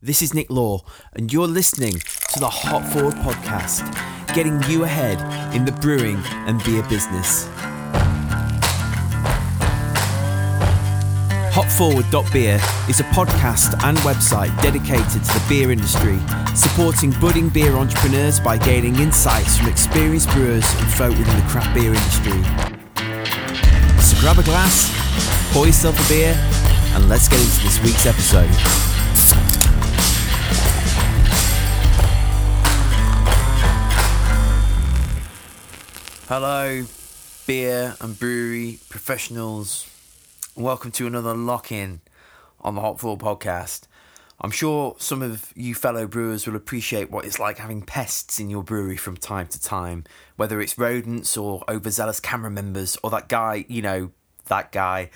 This is Nick Law, and you're listening to the Hop Forward podcast, getting you ahead in the brewing and beer business. Hopforward.beer is a podcast and website dedicated to the beer industry, supporting budding beer entrepreneurs by gaining insights from experienced brewers and folk within the craft beer industry. So grab a glass, pour yourself a beer, and let's get into this week's episode. Hello, beer and brewery professionals. Welcome to another lock in on the Hop Forward podcast. I'm sure some of you fellow brewers will appreciate what it's like having pests in your brewery from time to time, whether it's rodents or overzealous CAMRA members or that guy, you know, that guy,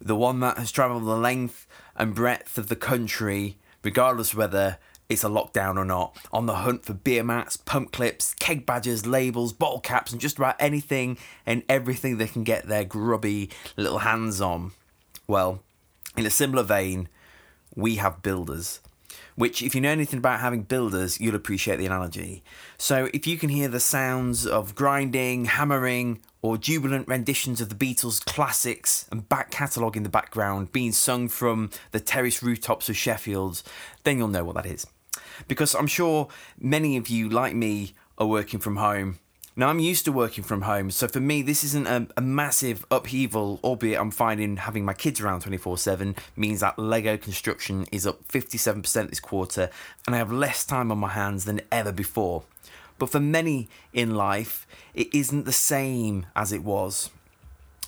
the one that has travelled the length and breadth of the country, regardless whether it's a lockdown or not, on the hunt for beer mats, pump clips, keg badges, labels, bottle caps, and just about anything and everything they can get their grubby little hands on. Well, in a similar vein, we have builders. Which, if you know anything about having builders, you'll appreciate the analogy. So, if you can hear the sounds of grinding, hammering, or jubilant renditions of the Beatles' classics and back catalogue in the background being sung from the terrace rooftops of Sheffield, then you'll know what that is because I'm sure many of you, like me, are working from home. Now, I'm used to working from home, so for me, this isn't a, a massive upheaval, albeit I'm finding having my kids around 24 7 means that Lego construction is up 57% this quarter, and I have less time on my hands than ever before. But for many in life, it isn't the same as it was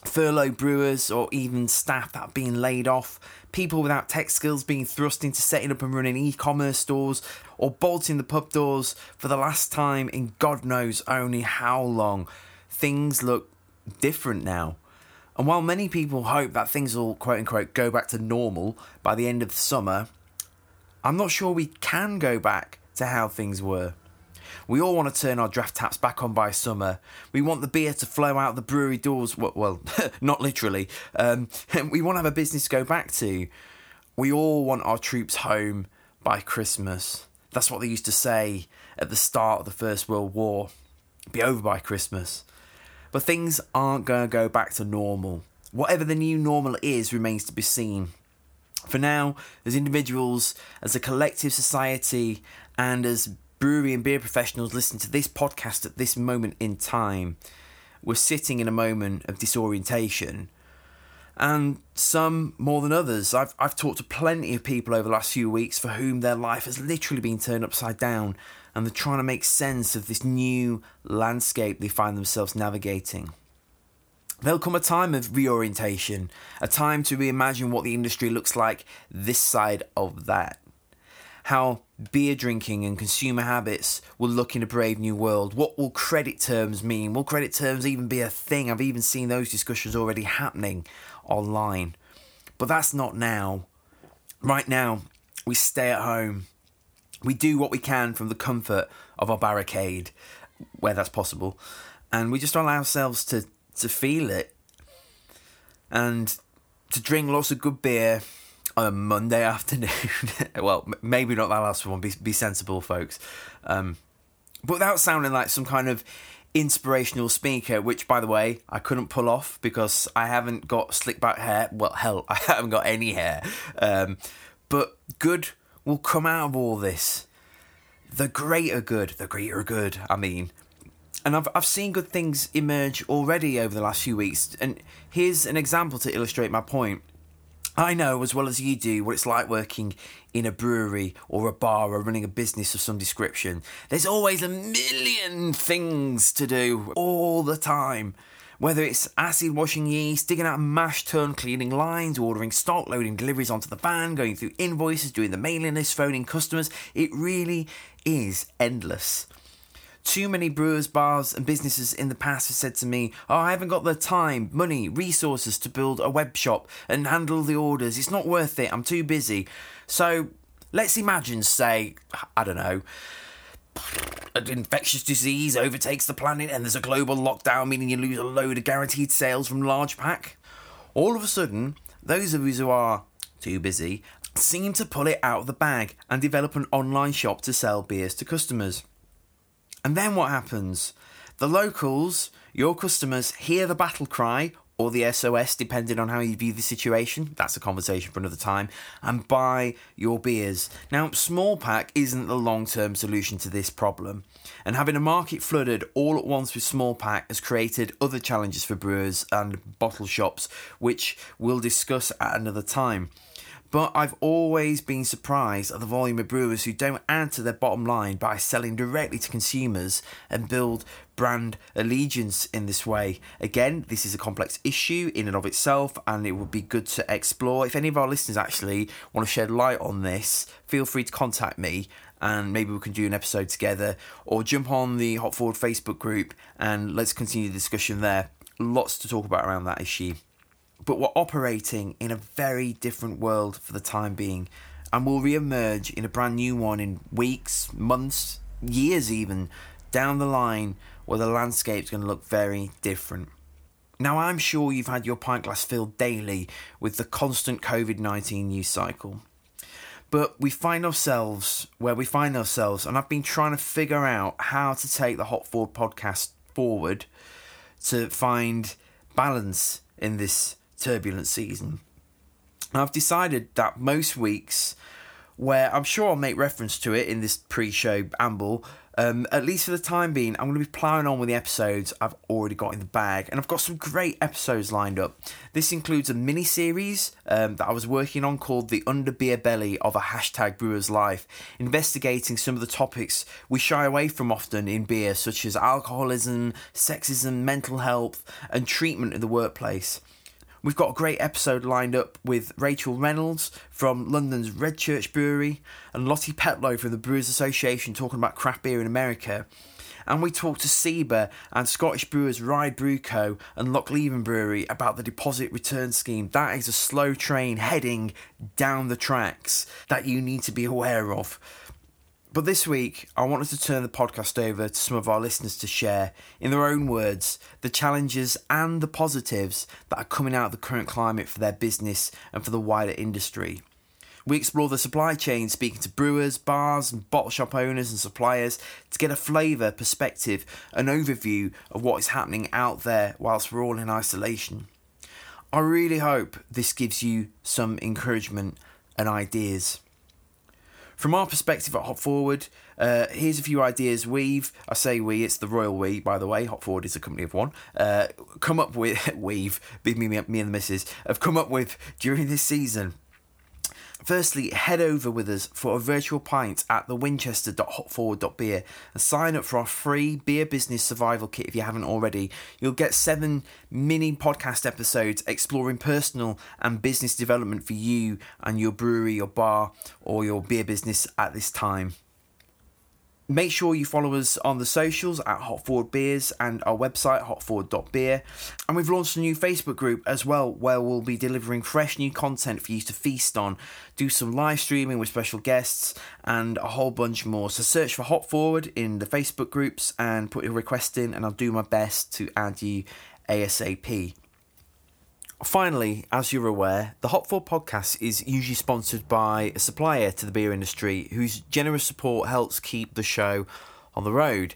furlough brewers or even staff that are being laid off, people without tech skills being thrust into setting up and running e commerce stores, or bolting the pub doors for the last time in God knows only how long. Things look different now. And while many people hope that things will quote unquote go back to normal by the end of the summer, I'm not sure we can go back to how things were. We all want to turn our draft taps back on by summer. We want the beer to flow out the brewery doors. Well, well not literally. Um, we want to have a business to go back to. We all want our troops home by Christmas. That's what they used to say at the start of the First World War. Be over by Christmas. But things aren't going to go back to normal. Whatever the new normal is remains to be seen. For now, as individuals, as a collective society, and as brewery and beer professionals listening to this podcast at this moment in time we're sitting in a moment of disorientation and some more than others. I've, I've talked to plenty of people over the last few weeks for whom their life has literally been turned upside down and they're trying to make sense of this new landscape they find themselves navigating. There'll come a time of reorientation, a time to reimagine what the industry looks like this side of that how beer drinking and consumer habits will look in a brave new world. What will credit terms mean? Will credit terms even be a thing? I've even seen those discussions already happening online. But that's not now. Right now, we stay at home. We do what we can from the comfort of our barricade, where that's possible, and we just allow ourselves to, to feel it and to drink lots of good beer on a Monday afternoon. well, maybe not that last one. Be be sensible, folks. Um, but without sounding like some kind of inspirational speaker, which, by the way, I couldn't pull off because I haven't got slick back hair. Well, hell, I haven't got any hair. Um, but good will come out of all this. The greater good, the greater good. I mean, and I've I've seen good things emerge already over the last few weeks. And here's an example to illustrate my point. I know as well as you do what it's like working in a brewery or a bar or running a business of some description. There's always a million things to do all the time. Whether it's acid washing yeast, digging out mash tun, cleaning lines, ordering stock, loading deliveries onto the van, going through invoices, doing the mailing list, phoning customers, it really is endless. Too many brewers, bars, and businesses in the past have said to me, Oh, I haven't got the time, money, resources to build a web shop and handle the orders. It's not worth it. I'm too busy. So let's imagine, say, I don't know, an infectious disease overtakes the planet and there's a global lockdown, meaning you lose a load of guaranteed sales from large pack. All of a sudden, those of us who are too busy seem to pull it out of the bag and develop an online shop to sell beers to customers. And then what happens? The locals, your customers, hear the battle cry or the SOS, depending on how you view the situation. That's a conversation for another time. And buy your beers. Now, small pack isn't the long term solution to this problem. And having a market flooded all at once with small pack has created other challenges for brewers and bottle shops, which we'll discuss at another time. But I've always been surprised at the volume of brewers who don't add to their bottom line by selling directly to consumers and build brand allegiance in this way. Again, this is a complex issue in and of itself, and it would be good to explore. If any of our listeners actually want to shed light on this, feel free to contact me and maybe we can do an episode together or jump on the Hop Forward Facebook group and let's continue the discussion there. Lots to talk about around that issue but we're operating in a very different world for the time being and will re-emerge in a brand new one in weeks, months, years even down the line where the landscape's going to look very different. Now, I'm sure you've had your pint glass filled daily with the constant COVID 19 news cycle. But we find ourselves where we find ourselves, and I've been trying to figure out how to take the Hop Forward podcast forward to find balance in this turbulent season. I've decided that most weeks, where I'm sure I'll make reference to it in this pre show amble, um, at least for the time being, I'm going to be ploughing on with the episodes I've already got in the bag, and I've got some great episodes lined up. This includes a mini series um, that I was working on called The Under Beer Belly of a Hashtag Brewer's Life, investigating some of the topics we shy away from often in beer, such as alcoholism, sexism, mental health, and treatment in the workplace. We've got a great episode lined up with Rachel Reynolds from London's Red Church Brewery and Lottie Petlow from the Brewers Association talking about craft beer in America. And we talked to SIBA and Scottish Brewers Ride Brew Co. and Lochleven Brewery about the deposit return scheme. That is a slow train heading down the tracks that you need to be aware of. But this week, I wanted to turn the podcast over to some of our listeners to share, in their own words, the challenges and the positives that are coming out of the current climate for their business and for the wider industry. We explore the supply chain, speaking to brewers, bars, and bottle shop owners and suppliers to get a flavour, perspective, an overview of what is happening out there whilst we're all in isolation. I really hope this gives you some encouragement and ideas. From our perspective at Hop Forward, uh, here's a few ideas we've, I say we, it's the royal we, by the way, Hop Forward is a company of one, uh, come up with, we've, me, me, me and the missus, have come up with during this season Firstly, head over with us for a virtual pint at the winchester.hopforward.beer and sign up for our free beer business survival kit if you haven't already. You'll get seven mini podcast episodes exploring personal and business development for you and your brewery, your bar, or your beer business at this time. Make sure you follow us on the socials at Hop Forward Beers and our website hopforward.beer. And we've launched a new Facebook group as well where we'll be delivering fresh new content for you to feast on, do some live streaming with special guests, and a whole bunch more. So search for Hop Forward in the Facebook groups and put your request in, and I'll do my best to add you ASAP. Finally, as you're aware, the Hop Forward podcast is usually sponsored by a supplier to the beer industry whose generous support helps keep the show on the road.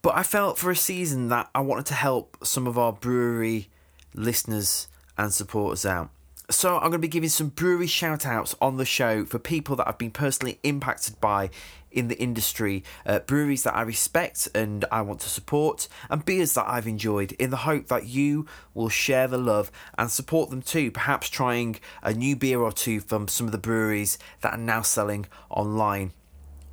But I felt for a season that I wanted to help some of our brewery listeners and supporters out. So I'm going to be giving some brewery shout outs on the show for people that I've been personally impacted by in the industry, uh, breweries that I respect and I want to support, and beers that I've enjoyed in the hope that you will share the love and support them too, perhaps trying a new beer or two from some of the breweries that are now selling online.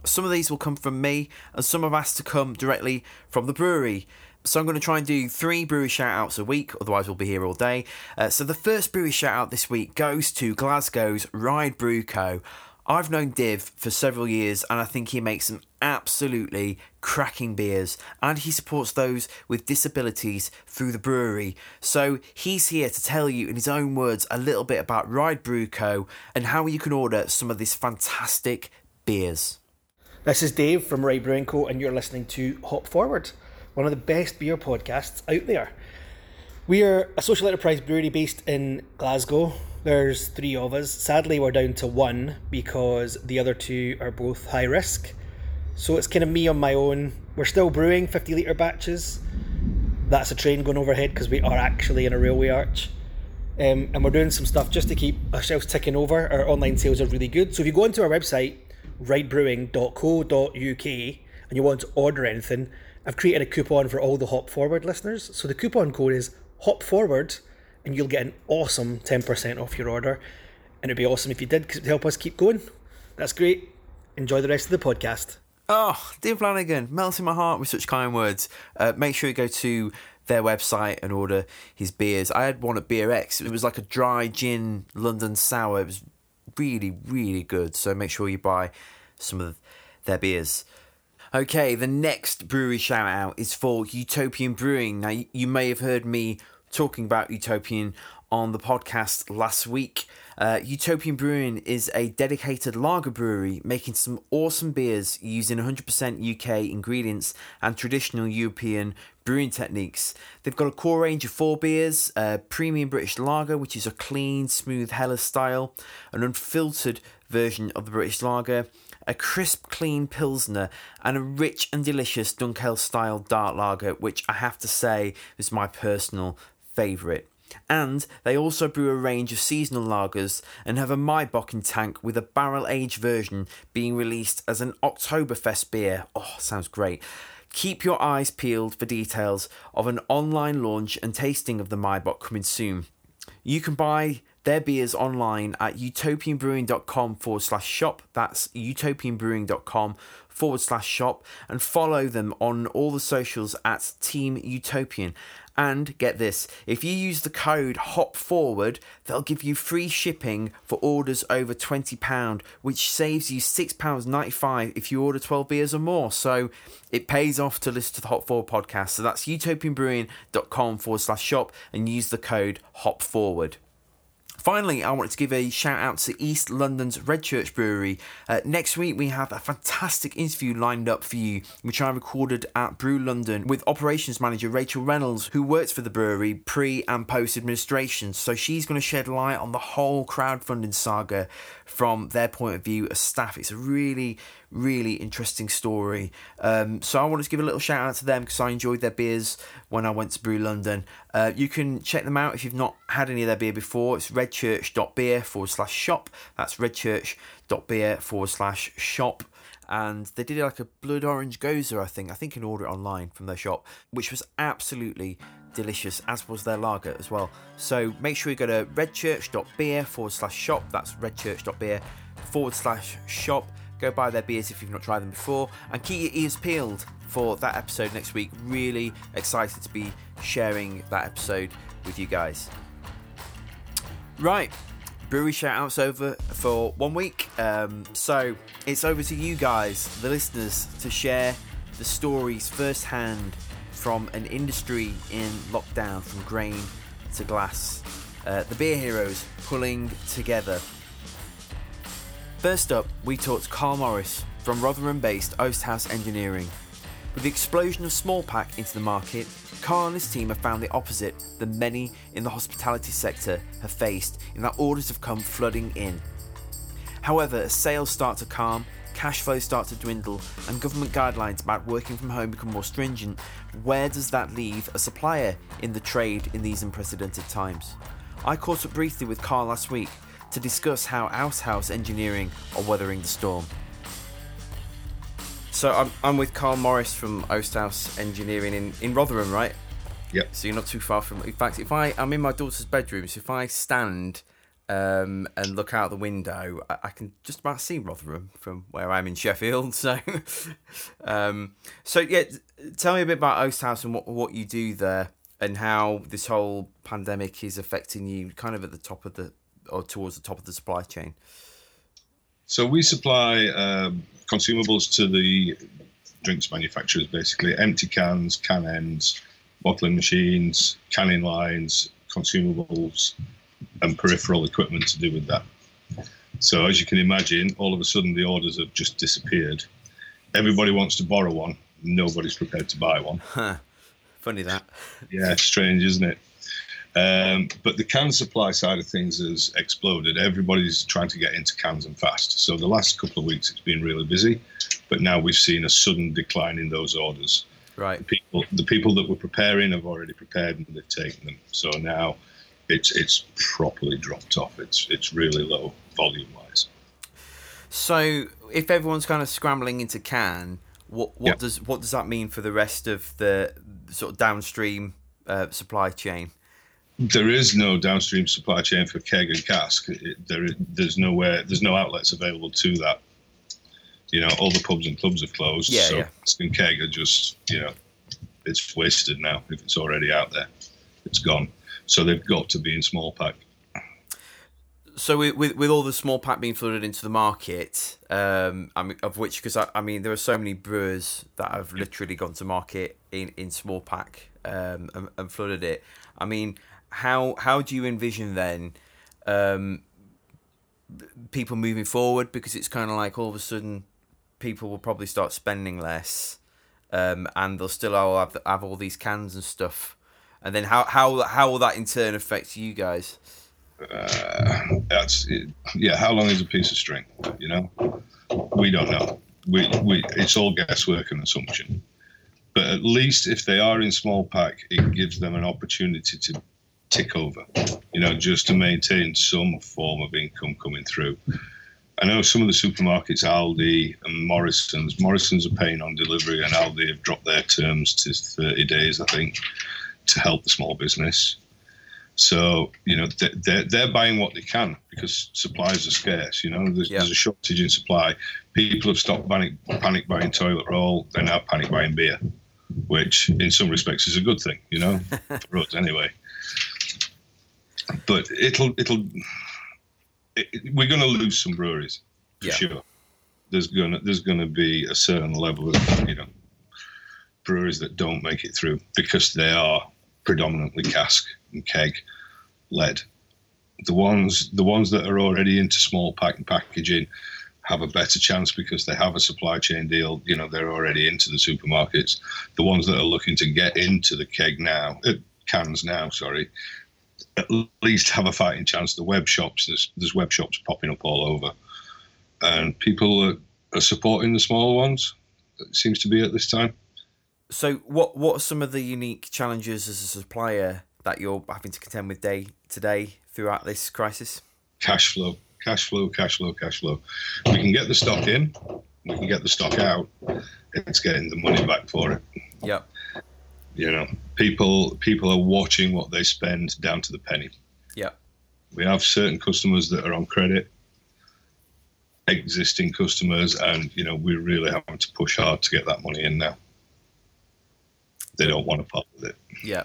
Some of these will come from me, and some have asked to come directly from the brewery. So I'm going to try and do three brewery shout outs a week, otherwise, we'll be here all day. Uh, so the first brewery shout out this week goes to Glasgow's Ride Brew Co. I've known Div for several years and I think he makes some absolutely cracking beers and he supports those with disabilities through the brewery. So he's here to tell you in his own words a little bit about Ride Brew Co and how you can order some of these fantastic beers. This is Dave from Ride Brewing Co and you're listening to Hop Forward, one of the best beer podcasts out there. We are a social enterprise brewery based in Glasgow There's three of us. Sadly, we're down to one because the other two are both high risk. So it's kind of me on my own. We're still brewing 50 litre batches. That's a train going overhead because we are actually in a railway arch. Um, and we're doing some stuff just to keep ourselves ticking over. Our online sales are really good. So if you go onto our website, rightbrewing.co.uk, and you want to order anything, I've created a coupon for all the Hop Forward listeners. So the coupon code is Hop Forward, and you'll get an awesome 10% off your order. And it'd be awesome if you did to help us keep going. That's great. Enjoy the rest of the podcast. Oh, Dean Flanagan, melting my heart with such kind words. Uh, make sure you go to their website and order his beers. I had one at Beer X. It was like a dry gin London sour. It was really, really good. So make sure you buy some of their beers. Okay, the next brewery shout out is for Utopian Brewing. Now, you may have heard me talking about Utopian on the podcast last week. Uh, Utopian Brewing is a dedicated lager brewery making some awesome beers using 100% UK ingredients and traditional European brewing techniques. They've got a core range of four beers a premium British lager, which is a clean, smooth Helles style, an unfiltered version of the British lager, a crisp, clean Pilsner, and a rich and delicious Dunkel style dark lager, which I have to say is my personal favourite. And they also brew a range of seasonal lagers and have a Maibock in tank with a barrel aged version being released as an Oktoberfest beer. Oh, sounds great. Keep your eyes peeled for details of an online launch and tasting of the Maibock coming soon. You can buy their beers online at utopianbrewing.com forward slash shop. That's utopianbrewing.com forward slash shop and follow them on all the socials at Team Utopian. And get this if you use the code HOP FORWARD, they'll give you free shipping for orders over £20, which saves you £6.95 if you order 12 beers or more. So it pays off to listen to the Hop Forward podcast. So that's utopianbrewing.com forward slash shop and use the code HOP FORWARD. Finally, I wanted to give a shout out to East London's Red Church Brewery. Uh, next week, we have a fantastic interview lined up for you, which I recorded at Brew London with operations manager Rachel Reynolds, who works for the brewery pre and post administration. So she's going to shed light on the whole crowdfunding saga from their point of view as staff. It's a really, really interesting story. Um, so I wanted to give a little shout out to them because I enjoyed their beers when I went to Brew London. Uh, you can check them out if you've not had any of their beer before. It's redchurch.beer forward slash shop. That's redchurch.beer forward slash shop. And they did like a blood orange gose, I think. I think you can order it online from their shop, which was absolutely delicious, as was their lager as well. So make sure you go to redchurch.beer forward slash shop. That's redchurch.beer forward slash shop. Go buy their beers if you've not tried them before, and keep your ears peeled for that episode next week. Really excited to be sharing that episode with you guys. Right, brewery shout outs over for one week. Um, so it's over to you guys, the listeners, to share the stories firsthand from an industry in lockdown from grain to glass. Uh, the beer heroes pulling together. First up, we talked to Carl Morris from Rotherham based Osthouse Engineering. With the explosion of small pack into the market, Carl and his team have found the opposite that many in the hospitality sector have faced, in that orders have come flooding in. However, as sales start to calm, cash flows start to dwindle, and government guidelines about working from home become more stringent, where does that leave a supplier in the trade in these unprecedented times? I caught up briefly with Carl last week to discuss how Osthouse Engineering are weathering the storm. So I'm, I'm with Carl Morris from Osthouse Engineering in, in Rotherham, right? Yep. So you're not too far from. In fact, if I I'm in my daughter's bedroom, so if I stand um, and look out the window, I, I can just about see Rotherham from where I'm in Sheffield. So, um, so yeah, tell me a bit about Osthouse and what what you do there, and how this whole pandemic is affecting you, kind of at the top of the or towards the top of the supply chain. So we supply um, consumables to the drinks manufacturers, basically empty cans, can ends, bottling machines, canning lines, consumables, and peripheral equipment to do with that. So as you can imagine, all of a sudden the orders have just disappeared. Everybody wants to borrow one. Nobody's prepared to buy one. Huh. Funny that. Yeah, strange, isn't it? Um, but the can supply side of things has exploded. Everybody's trying to get into cans and fast. So the last couple of weeks it's been really busy, but now we've seen a sudden decline in those orders. Right. The people, the people that were preparing have already prepared and they've taken them. So now it's it's properly dropped off. It's it's really low volume wise. So if everyone's kind of scrambling into can, what what does what does that mean for the rest of the sort of downstream uh, supply chain? There is no downstream supply chain for keg and cask. It, there, there's nowhere, there's no outlets available to that. You know, all the pubs and clubs have closed. Yeah, so yeah. cask and keg are just, you know, it's wasted now if it's already out there. It's gone. So they've got to be in small pack. So with, with with all the small pack being flooded into the market, um, I mean, of which because I, I mean there are so many brewers that have literally gone to market in, in small pack um, and, and flooded it. I mean, how how do you envision then um, people moving forward? Because it's kind of like all of a sudden people will probably start spending less, um, and they'll still all have, have all these cans and stuff. And then how how how will that in turn affect you guys? Uh, that's yeah. How long is a piece of string? You know, we don't know. We we it's all guesswork and assumption. But at least if they are in small pack, it gives them an opportunity to tick over. You know, just to maintain some form of income coming through. I know some of the supermarkets, Aldi and Morrison's. Morrison's are paying on delivery, and Aldi have dropped their terms to 30 days, I think, to help the small business. So you know they- they're they're buying what they can because supplies are scarce. You know there's, Yeah. there's a shortage in supply. People have stopped panic panic buying toilet roll. They're now panic buying beer, which in some respects is a good thing. You know for us anyway. But it'll it'll it, we're going to lose some breweries for Yeah. sure. There's gonna there's gonna be a certain level of you know breweries that don't make it through because they are predominantly cask and keg led. The ones the ones that are already into small pack and packaging have a better chance because they have a supply chain deal. You know, they're already into the supermarkets. The ones that are looking to get into the keg now, uh, cans now, sorry, at least have a fighting chance. The web shops, there's, there's web shops popping up all over, and people are, are supporting the smaller ones. It seems to be at this time. So, what what are some of the unique challenges as a supplier that you're having to contend with day to day throughout this crisis? cash flow, cash flow, cash flow, cash flow. We can get the stock in, we can get the stock out. It's getting the money back for it. Yep. You know, people people are watching what they spend down to the penny. Yep. We have certain customers that are on credit, existing customers, and you know we're really having to push hard to get that money in now. They don't want to part with it. Yeah.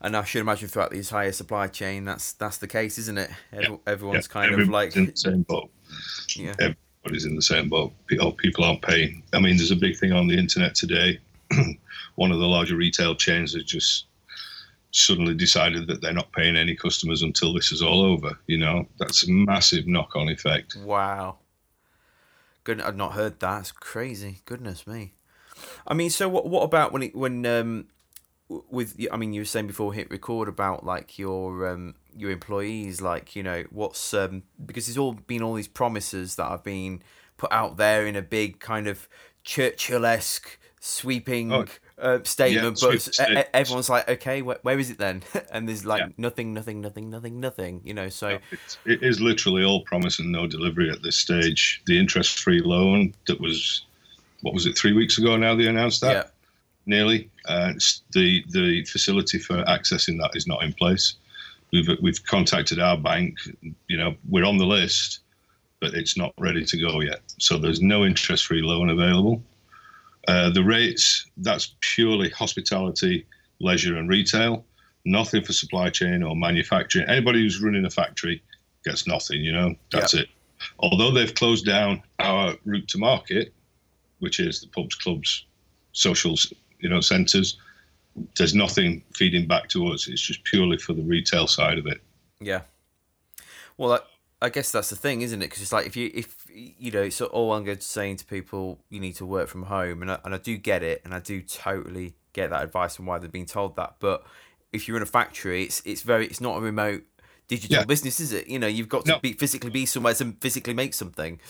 And I should imagine throughout the entire supply chain, that's that's the case, isn't it? Every, Everyone's Yeah, kind of like, everybody's in the same boat. yeah, everybody's in the same boat. Oh, people aren't paying. I mean, there's a big thing on the internet today. One of the larger retail chains has just suddenly decided that they're not paying any customers until this is all over. You know, that's a massive knock-on effect. wow. Good, I've not heard that. It's crazy. Goodness me. I mean, so what? What about when it when um with I mean you were saying before hit record about like your um your employees like you know what's um because there's all been all these promises that have been put out there in a big kind of Churchill-esque sweeping Oh, uh, statement Yeah, but everyone's like okay wh- where is it then and there's like Yeah. nothing nothing nothing nothing nothing you know so It's, it is literally all promise and no delivery at this stage. The interest-free loan that was, what was it, three weeks ago now they announced that? yeah nearly. Uh, the the facility for accessing that is not in place. We've we've contacted our bank. You know, we're on the list, but it's not ready to go yet. So there's no interest-free loan available. Uh, the rates that's purely hospitality, leisure, and retail. Nothing for supply chain or manufacturing. Anybody who's running a factory gets nothing. You know, that's it. Although they've closed down our route to market, which is the pubs, clubs, socials, you know, centres. There's nothing feeding back to us. It's just purely for the retail side of it. Yeah. Well, I, guess that's the thing, isn't it? Because it's like if you if you know, it's all I'm good saying to people, you need to work from home, and I, and I do get it, and I do totally get that advice and why they're being told that. But if you're in a factory, it's it's very it's not a remote digital Yeah. business, is it? You know, you've got to No. be physically be somewhere to physically make something.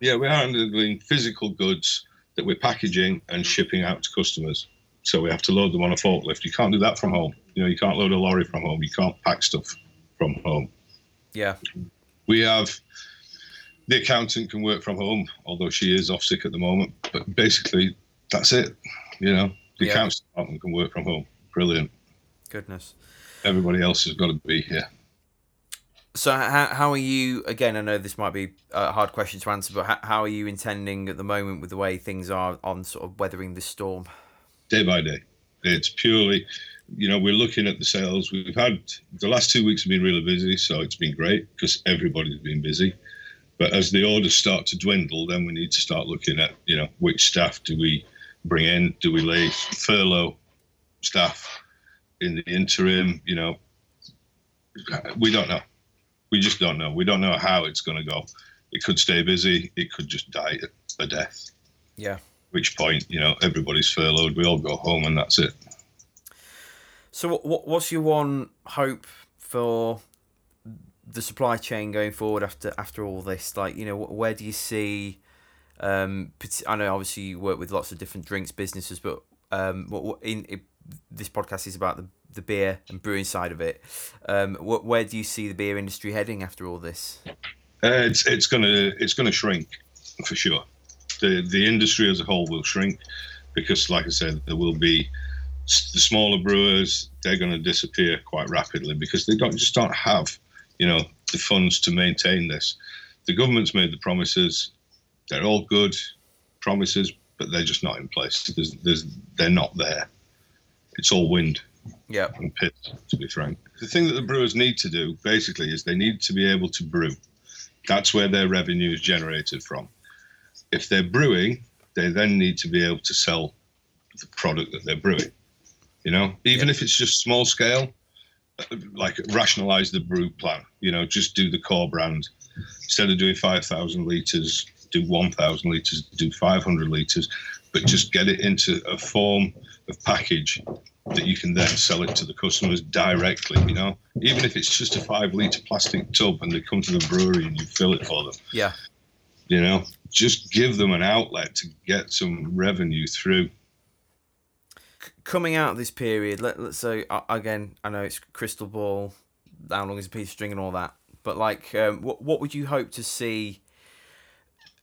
Yeah, we're handling physical goods that we're packaging and shipping out to customers. So we have to load them on a forklift. You can't do that from home. You know, you can't load a lorry from home. You can't pack stuff from home. Yeah, We have the accountant can work from home, although she is off sick at the moment. But basically, that's it. You know, the Yeah. accounts department can work from home. Brilliant. goodness. Everybody else has got to be here. So how how are you? Again, I know this might be a hard question to answer, but how, how are you intending at the moment with the way things are on sort of weathering this storm? day by day. It's purely, you know, we're looking at the sales. We've had the last two weeks have been really busy, so it's been great because everybody's been busy. But as the orders start to dwindle, then we need to start looking at, you know, which staff do we bring in? Do we lay furlough staff in the interim? You know, we don't know. We just don't know. We don't know how it's going to go. It could stay busy. It could just die a death Yeah. Which point you know everybody's furloughed we all go home and that's it So what, what what's your one hope for the supply chain going forward after after all this? Like you know, where do you see? Um, I know obviously you work with lots of different drinks businesses, but um, what, in it, this podcast is about the the beer and brewing side of it. Um, what, where do you see the beer industry heading after all this? uh, it's it's gonna it's gonna shrink for sure the the industry as a whole will shrink because like i said there will be the smaller brewers they're going to disappear quite rapidly because they don't just don't have you know the funds to maintain this the government's made the promises they're all good promises but they're just not in place there's, there's they're not there it's all wind Yeah, and pit, to be frank. The thing that the brewers need to do basically is they need to be able to brew. That's where their revenue is generated from. If they're brewing, they then need to be able to sell the product that they're brewing. You know, even if it's just small scale, uh, like rationalize the brew plan. You know, just do the core brand instead of doing five thousand liters, do one thousand liters, do five hundred liters, but just get it into a form of package that you can then sell it to the customers directly. You know, even if it's just a five liter plastic tub and they come to the brewery and you fill it for them. yeah, You know, just give them an outlet to get some revenue through. coming out of this period, let, let's say again, I know it's crystal ball, how long is a piece of string and all that, but like, um, what what would you hope to see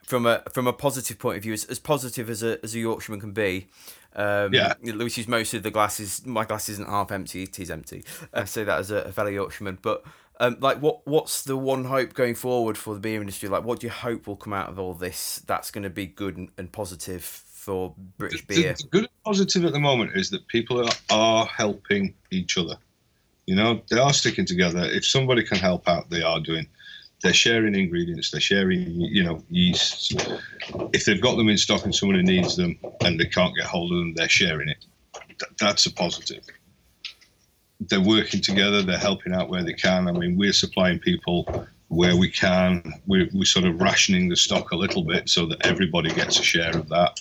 from a from a positive point of view, as, as positive as a as a Yorkshireman can be? Um, Yeah. Lewis is most of the glasses. My glass isn't half empty; it is empty. I say that as a, a fellow Yorkshireman, but. Um, like what? What's the one hope going forward for the beer industry? Like, what do you hope will come out of all this? That's going to be good and, and positive for British The- beer. The good and positive at the moment is that people are, are helping each other. You know, they are sticking together. If somebody can help out, they are doing. They're sharing ingredients. They're sharing, you know, yeasts. If they've got them in stock and somebody needs them and they can't get hold of them, they're sharing it. Th- that's a positive. They're working together. They're helping out where they can. I mean, we're supplying people where we can. We're, we're sort of rationing the stock a little bit so that everybody gets a share of that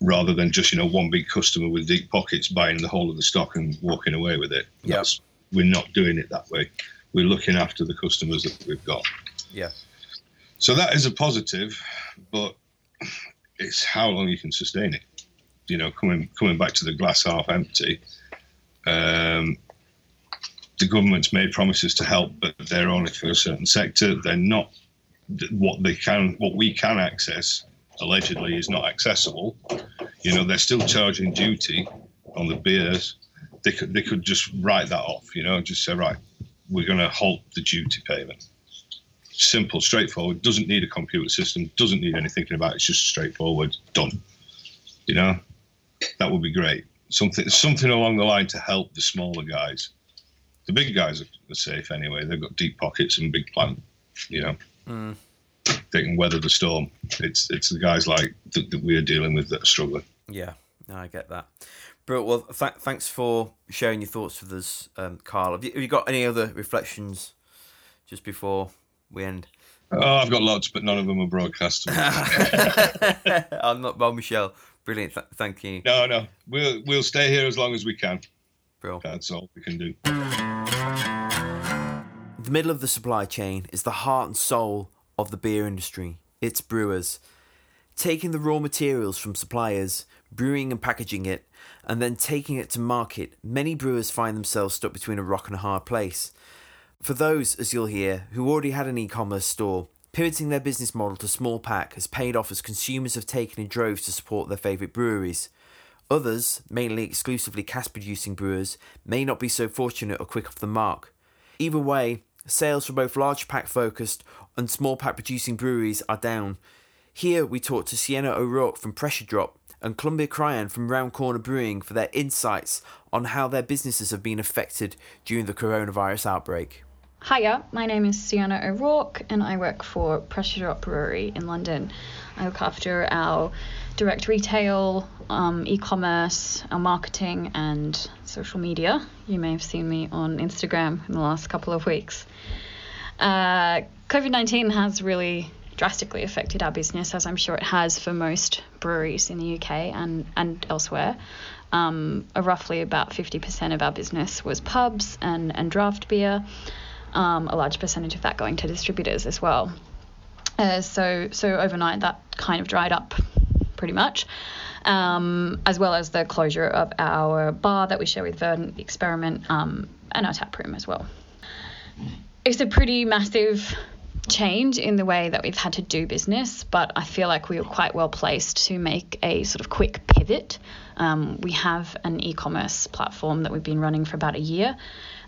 rather than just you know one big customer with deep pockets buying the whole of the stock and walking away with it. That's, we're not doing it that way. We're looking after the customers that we've got. Yeah. So that is a positive, but it's how long you can sustain it. You know, coming coming back to the glass half empty. Um, the government's made promises to help, but they're only for a certain sector. They're not what they can, what we can access. Allegedly, is not accessible. You know, they're still charging duty on the beers. They could they could just write that off. You know, just say right, we're going to halt the duty payment. Simple, straightforward. Doesn't need a computer system. Doesn't need any thinking about. it. It's just straightforward. Done. You know, that would be great. Something something along the line to help the smaller guys. The big guys are, safe anyway. They've got deep pockets and big plant. You know, Mm. they can weather the storm. It's it's the guys like that, that we're dealing with that are struggling. Yeah, no, I get that. But Well, th- thanks for sharing your thoughts with us, um, Carl. Have you, have you got any other reflections just before we end? Oh, I've got lots, but none of them are broadcast. I'm not well, Michelle. Brilliant. Th- thank you. no, no, we'll we'll stay here as long as we can. Bro. That's all we can do. The middle of the supply chain is the heart and soul of the beer industry. It's brewers. Taking the raw materials from suppliers, brewing and packaging it, and then taking it to market, many brewers find themselves stuck between a rock and a hard place. For those, as you'll hear, who already had an e commerce store, pivoting their business model to small pack has paid off as consumers have taken in droves to support their favourite breweries. Others, mainly exclusively cask producing brewers, may not be so fortunate or quick off the mark. Either way, sales for both large pack focused and small pack producing breweries are down. Here we talk to Sienna O'Rourke from Pressure Drop and Columbia Cryan from Round Corner Brewing for their insights on how their businesses have been affected during the coronavirus outbreak. Hiya, my name is Sienna O'Rourke and I work for Pressure Drop Brewery in London. I look after our direct retail, um, e commerce, our marketing, and social media. You may have seen me on Instagram in the last couple of weeks. Uh, COVID 19 has really drastically affected our business, as I'm sure it has for most breweries in the UK and, and elsewhere. Um, roughly about 50% of our business was pubs and, and draft beer, um, a large percentage of that going to distributors as well. Uh, so, so overnight that kind of dried up pretty much, um, as well as the closure of our bar that we share with Verdant Experiment um, and our tap room as well. It's a pretty massive change in the way that we've had to do business, but I feel like we were quite well placed to make a sort of quick pivot. Um, we have an e commerce platform that we've been running for about a year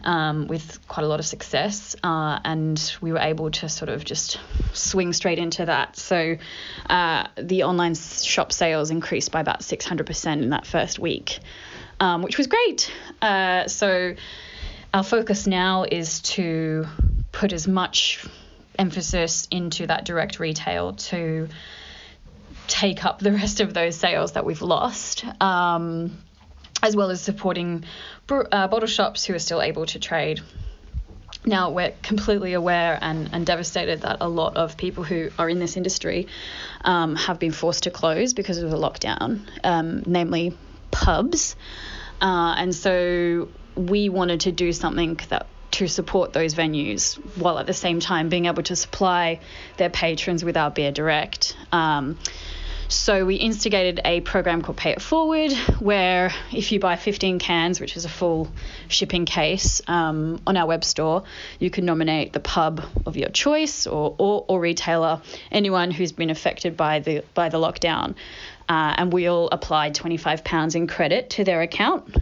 um, with quite a lot of success, uh, and we were able to sort of just swing straight into that. So uh, the online shop sales increased by about 600% in that first week, um, which was great. Uh, so our focus now is to put as much emphasis into that direct retail to take up the rest of those sales that we've lost, um, as well as supporting uh, bottle shops who are still able to trade. Now, we're completely aware and, and devastated that a lot of people who are in this industry um, have been forced to close because of the lockdown, um, namely pubs. Uh, and so we wanted to do something that to support those venues while at the same time being able to supply their patrons with our beer direct. Um, so we instigated a program called Pay It Forward, where if you buy 15 cans, which is a full shipping case, um, on our web store, you can nominate the pub of your choice or, or, or retailer, anyone who's been affected by the by the lockdown, uh, and we'll apply 25 pounds in credit to their account.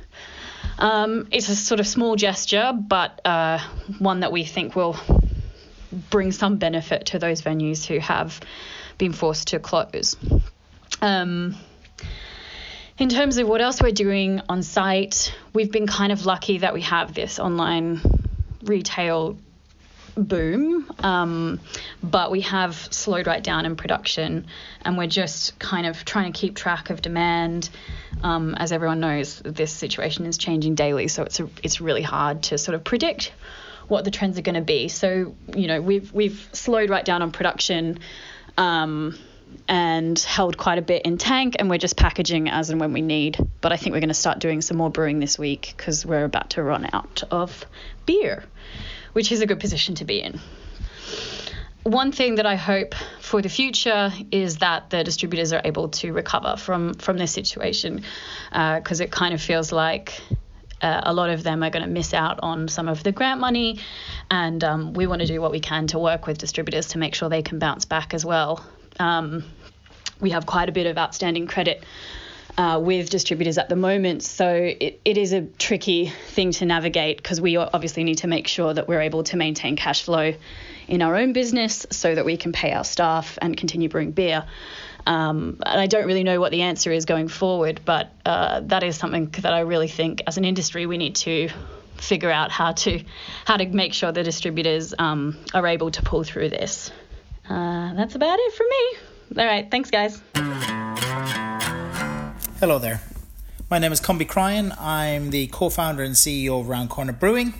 Um, it's a sort of small gesture, but uh, one that we think will bring some benefit to those venues who have been forced to close. Um, in terms of what else we're doing on site, we've been kind of lucky that we have this online retail boom, um, but we have slowed right down in production and we're just kind of trying to keep track of demand. Um, as everyone knows, this situation is changing daily, so it's a, it's really hard to sort of predict what the trends are going to be. So you know we've we've slowed right down on production. Um, and held quite a bit in tank, and we're just packaging as and when we need. But I think we're going to start doing some more brewing this week because we're about to run out of beer which is a good position to be in. One thing that I hope for the future is that the distributors are able to recover from from this situation, because uh, it kind of feels like uh, a lot of them are going to miss out on some of the grant money, and um, we want to do what we can to work with distributors to make sure they can bounce back as well. Um, we have quite a bit of outstanding credit uh, with distributors at the moment. So it, it is a tricky thing to navigate because we obviously need to make sure that we're able to maintain cash flow in our own business so that we can pay our staff and continue brewing beer. Um, and I don't really know what the answer is going forward, but uh, that is something that I really think as an industry we need to figure out how to how to make sure the distributors um, are able to pull through this. Uh, that's about it from me. All right, thanks, guys. Hello there. My name is Cumby Cryan. I'm the co founder and CEO of Round Corner Brewing.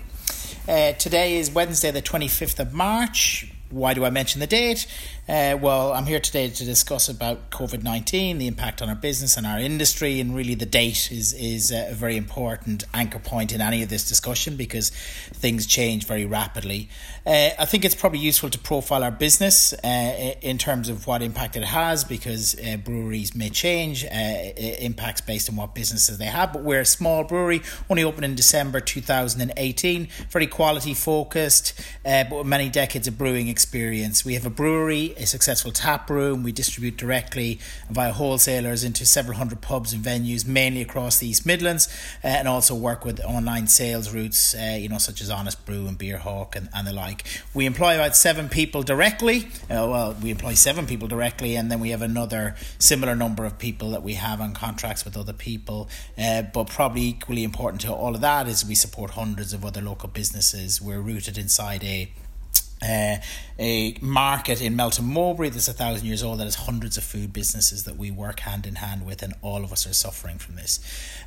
Uh, today is Wednesday, the 25th of March. Why do I mention the date? Uh, well, I'm here today to discuss about COVID nineteen, the impact on our business and our industry, and really the date is is a very important anchor point in any of this discussion because things change very rapidly. Uh, I think it's probably useful to profile our business uh, in terms of what impact it has because uh, breweries may change uh, impacts based on what businesses they have. But we're a small brewery, only opened in December 2018, very quality focused, uh, but with many decades of brewing experience. We have a brewery a successful tap room. We distribute directly via wholesalers into several hundred pubs and venues, mainly across the East Midlands, uh, and also work with online sales routes, uh, you know, such as Honest Brew and Beerhawk and, and the like. We employ about seven people directly. Uh, well, we employ seven people directly, and then we have another similar number of people that we have on contracts with other people. Uh, but probably equally important to all of that is we support hundreds of other local businesses. We're rooted inside a uh, a market in Melton Mowbray that's a thousand years old that has hundreds of food businesses that we work hand in hand with, and all of us are suffering from this.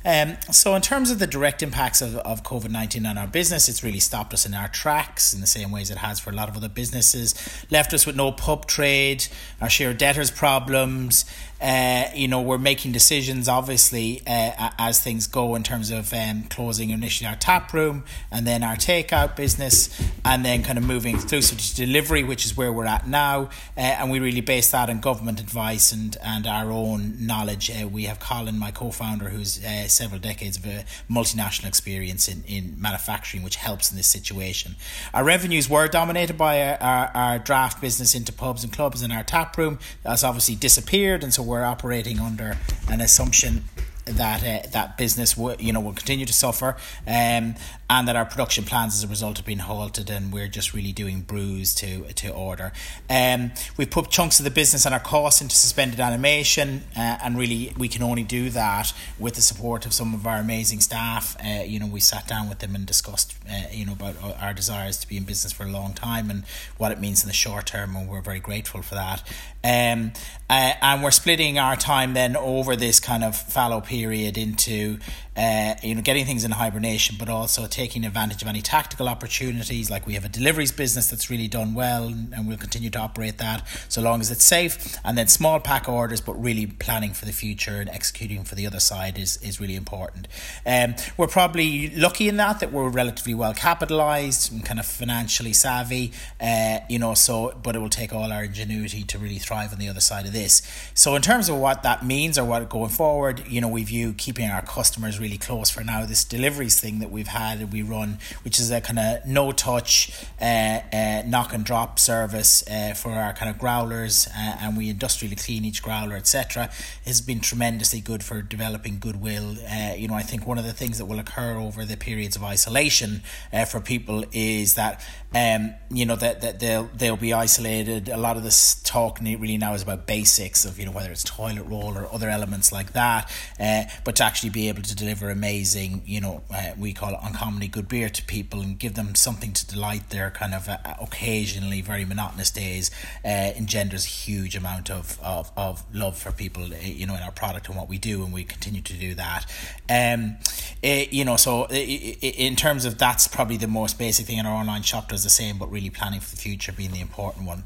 Um, so, in terms of the direct impacts of, of COVID 19 on our business, it's really stopped us in our tracks in the same ways it has for a lot of other businesses, left us with no pub trade, our share debtors problems, uh, you know, we're making decisions obviously uh, as things go in terms of um, closing initially our tap room and then our takeout business, and then kind of moving exclusively to delivery, which is where we're at now. Uh, and we really base that on government advice and, and our own knowledge. Uh, we have Colin, my co founder, who's uh, several decades of a multinational experience in, in manufacturing, which helps in this situation. Our revenues were dominated by our, our, our draft business into pubs and clubs and our tap room. That's obviously disappeared, and so we're operating under an assumption that uh, that business will you know will continue to suffer. Um, and that our production plans as a result have been halted and we're just really doing brews to to order. Um, we've put chunks of the business and our costs into suspended animation uh, and really we can only do that with the support of some of our amazing staff. Uh, you know we sat down with them and discussed uh, you know about our desires to be in business for a long time and what it means in the short term and we're very grateful for that. Um, uh, and we're splitting our time then over this kind of fallow period into uh, you know, getting things in hibernation, but also taking advantage of any tactical opportunities. Like we have a deliveries business that's really done well, and we'll continue to operate that so long as it's safe. And then small pack orders, but really planning for the future and executing for the other side is is really important. Um, we're probably lucky in that that we're relatively well capitalized and kind of financially savvy. Uh, you know, so but it will take all our ingenuity to really thrive on the other side of this. So in terms of what that means or what going forward, you know, we view keeping our customers really close for now. This deliveries thing that we've had and we run, which is a kind of no touch uh, uh, knock and drop service uh, for our kind of growlers, uh, and we industrially clean each growler, etc., has been tremendously good for developing goodwill. Uh, you know, I think one of the things that will occur over the periods of isolation uh, for people is that um, you know that, that they'll they'll be isolated. A lot of this talk really now is about basics of you know whether it's toilet roll or other elements like that, but to actually be able to deliver deliver amazing, you know, uh, we call it uncommonly good beer to people and give them something to delight their kind of uh, occasionally very monotonous days uh, engenders a huge amount of, of, of love for people, uh, you know, in our product and what we do, and we continue to do that. Um, it, uh, you know, so in terms of that's probably the most basic thing, in our online shop does the same, but really planning for the future being the important one.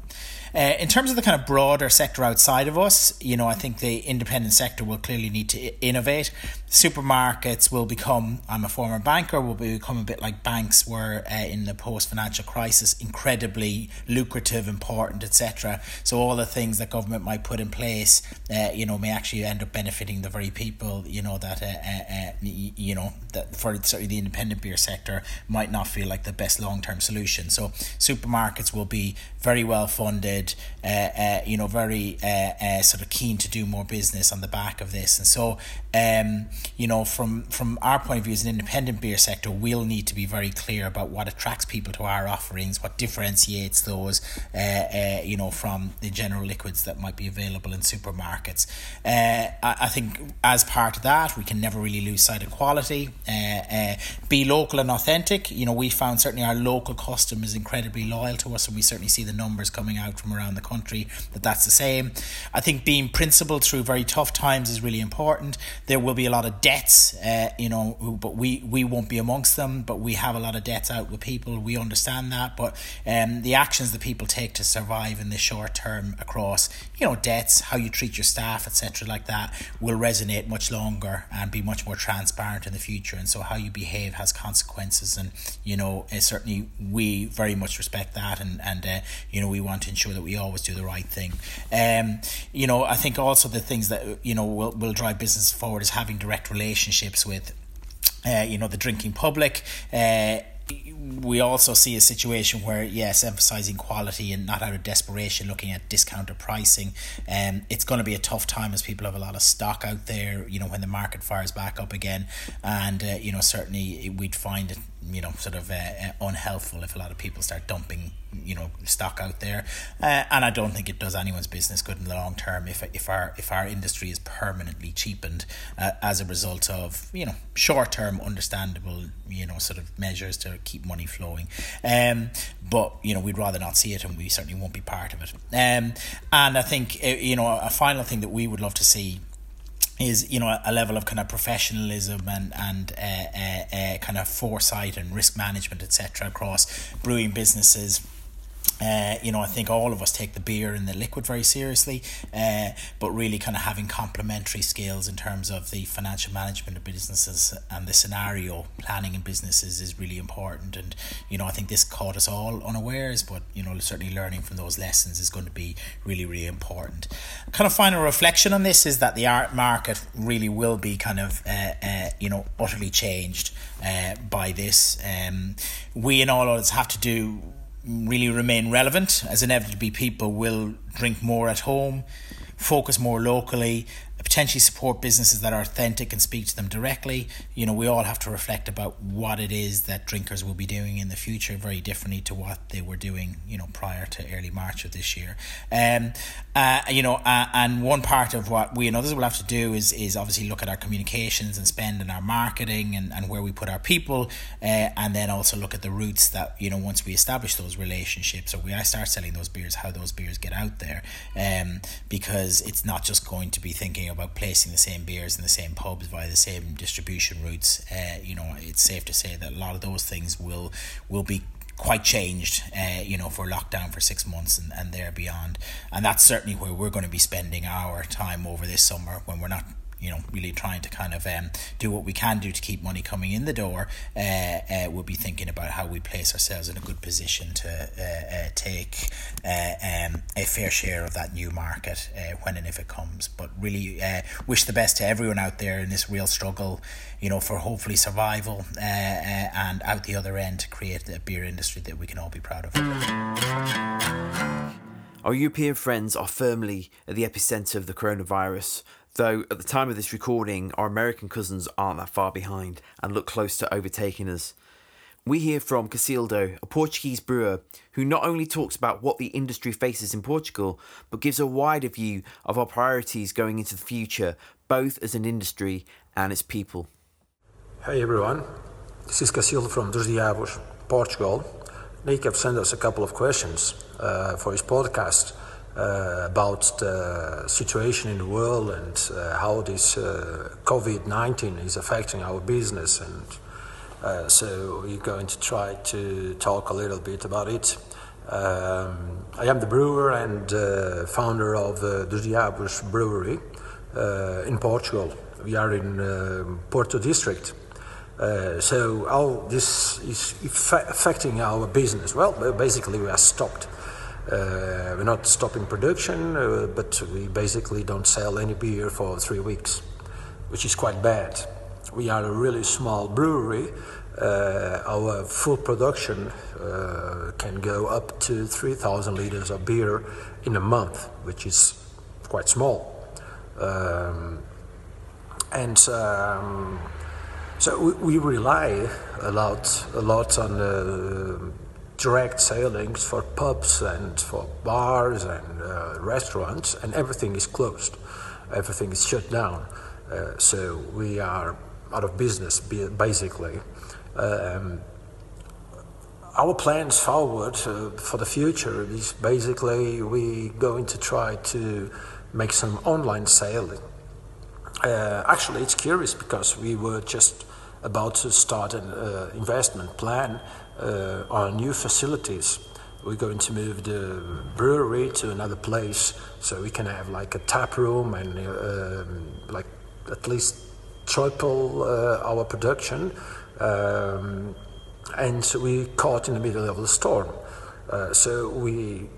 Uh, in terms of the kind of broader sector outside of us, you know, I think the independent sector will clearly need to innovate. Supermarkets will become, I'm a former banker, will become a bit like banks were uh, in the post financial crisis, incredibly lucrative, important, etc. So all the things that government might put in place, uh, you know, may actually end up benefiting the very people, you know, that, uh, uh, uh you know, that for certainly the independent beer sector might not feel like the best long term solution. So supermarkets will be very well funded, uh, uh, you know, very uh, uh, sort of keen to do more business on the back of this. And so, um, you know, from from our point of view as an independent beer sector, we'll need to be very clear about what attracts people to our offerings, what differentiates those, uh, uh, you know, from the general liquids that might be available in supermarkets. I, I, think as part of that, we can never really lose sight of quality. be local and authentic. You know, we found certainly our local customers incredibly loyal to us, and we certainly see the numbers coming out from from around the country that that's the same. I think being principled through very tough times is really important. There will be a lot of debts, uh, you know, but we, we won't be amongst them, but we have a lot of debts out with people. We understand that, but um, the actions that people take to survive in the short term across, you know, debts, how you treat your staff, etc., like that, will resonate much longer and be much more transparent in the future. And so, how you behave has consequences, and you know, uh, certainly we very much respect that, and and uh, you know, we want to ensure that we always do the right thing. Um, you know, I think also the things that you know will will drive business forward is having direct relationships with, uh, you know, the drinking public. Uh, we also see a situation where yes emphasizing quality and not out of desperation looking at discounter pricing um, it's going to be a tough time as people have a lot of stock out there you know when the market fires back up again and uh, you know certainly we'd find it you know sort of uh, uh, unhelpful if a lot of people start dumping you know stock out there. Uh, and I don't think it does anyone's business good in the long term if if our if our industry is permanently cheapened uh, as a result of you know short term understandable you know sort of measures to keep money flowing. Um but you know we'd rather not see it and we certainly won't be part of it. Um and I think uh, you know a final thing that we would love to see is you know a level of kind of professionalism and and uh, uh, uh, kind of foresight and risk management etc across brewing businesses uh, you know, I think all of us take the beer and the liquid very seriously, uh, but really kind of having complementary skills in terms of the financial management of businesses and the scenario planning in businesses is really important. And, you know, I think this caught us all unawares, but, you know, certainly learning from those lessons is going to be really, really important. Kind of final reflection on this is that the art market really will be kind of, uh, uh you know, utterly changed uh, by this. Um, we in all odds have to do really remain relevant, as inevitably people will drink more at home, focus more locally, potentially support businesses that are authentic and speak to them directly. You know, we all have to reflect about what it is that drinkers will be doing in the future, very differently to what they were doing, you know, prior to early March of this year. Um, uh, you know, uh, and one part of what we and others will have to do is is obviously look at our communications and spend in our marketing and, and where we put our people, uh, and then also look at the routes that you know once we establish those relationships or we I start selling those beers, how those beers get out there, um, because it's not just going to be thinking placing the same beers in the same pubs via the same distribution routes. Uh, you know, it's safe to say that a lot of those things will will be quite changed, uh, you know, for lockdown for six months and, and there beyond. And that's certainly where we're going to be spending our time over this summer when we're not you know, really trying to kind of um, do what we can do to keep money coming in the door, uh, uh, we'll be thinking about how we place ourselves in a good position to uh, uh take uh, um, a fair share of that new market uh, when and if it comes. But really wish the best to everyone out there in this real struggle, you know, for hopefully survival and out the other end to create a beer industry that we can all be proud of. Our European friends are firmly at the epicenter of the coronavirus, though at the time of this recording, our American cousins aren't that far behind and look close to overtaking us. We hear from Cacildo, a Portuguese brewer, who not only talks about what the industry faces in Portugal, but gives a wider view of our priorities going into the future, both as an industry and its people. Hey everyone, this is Cacildo from Dos Diabos, Portugal. Nick have sent us a couple of questions uh, for his podcast about the situation in the world and uh, how this uh, COVID 19 is affecting our business. And uh, so we're going to try to talk a little bit about it. Um, I am the brewer and uh, founder of the Diabos Brewery in Portugal. We are in Porto District. Uh, so how this is affecting our business? Well, basically we are stopped. Uh, we're not stopping production, uh, but we basically don't sell any beer for three weeks, which is quite bad. We are a really small brewery. Uh, our full production uh, can go up to 3,000 liters of beer in a month, which is quite small. Um, and um, so we, we, rely a lot, a lot on the direct sailings for pubs and for bars and uh, restaurants, and everything is closed. Everything is shut down. Uh, so we are out of business, basically. Um, our plans forward uh, for the future is basically we're going to try to make some online selling. Uh, actually, it's curious because we were just about to start an uh, investment plan uh, on new facilities. We're going to move the brewery to another place so we can have like a tap room and uh, like at least triple uh, our production. Um, and we caught in the middle of the storm. Uh, so we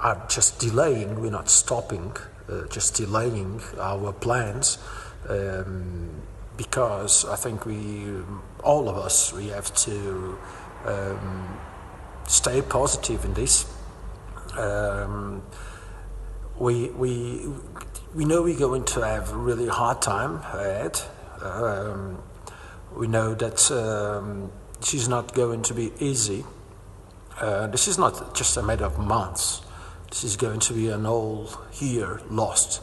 are just delaying, we're not stopping, uh, just delaying our plans um, because I think we, all of us, we have to um, stay positive in this. Um, we, we, we know we're going to have a really hard time ahead. Um, we know that um, this is not going to be easy. Uh, this is not just a matter of months. This is going to be an whole year lost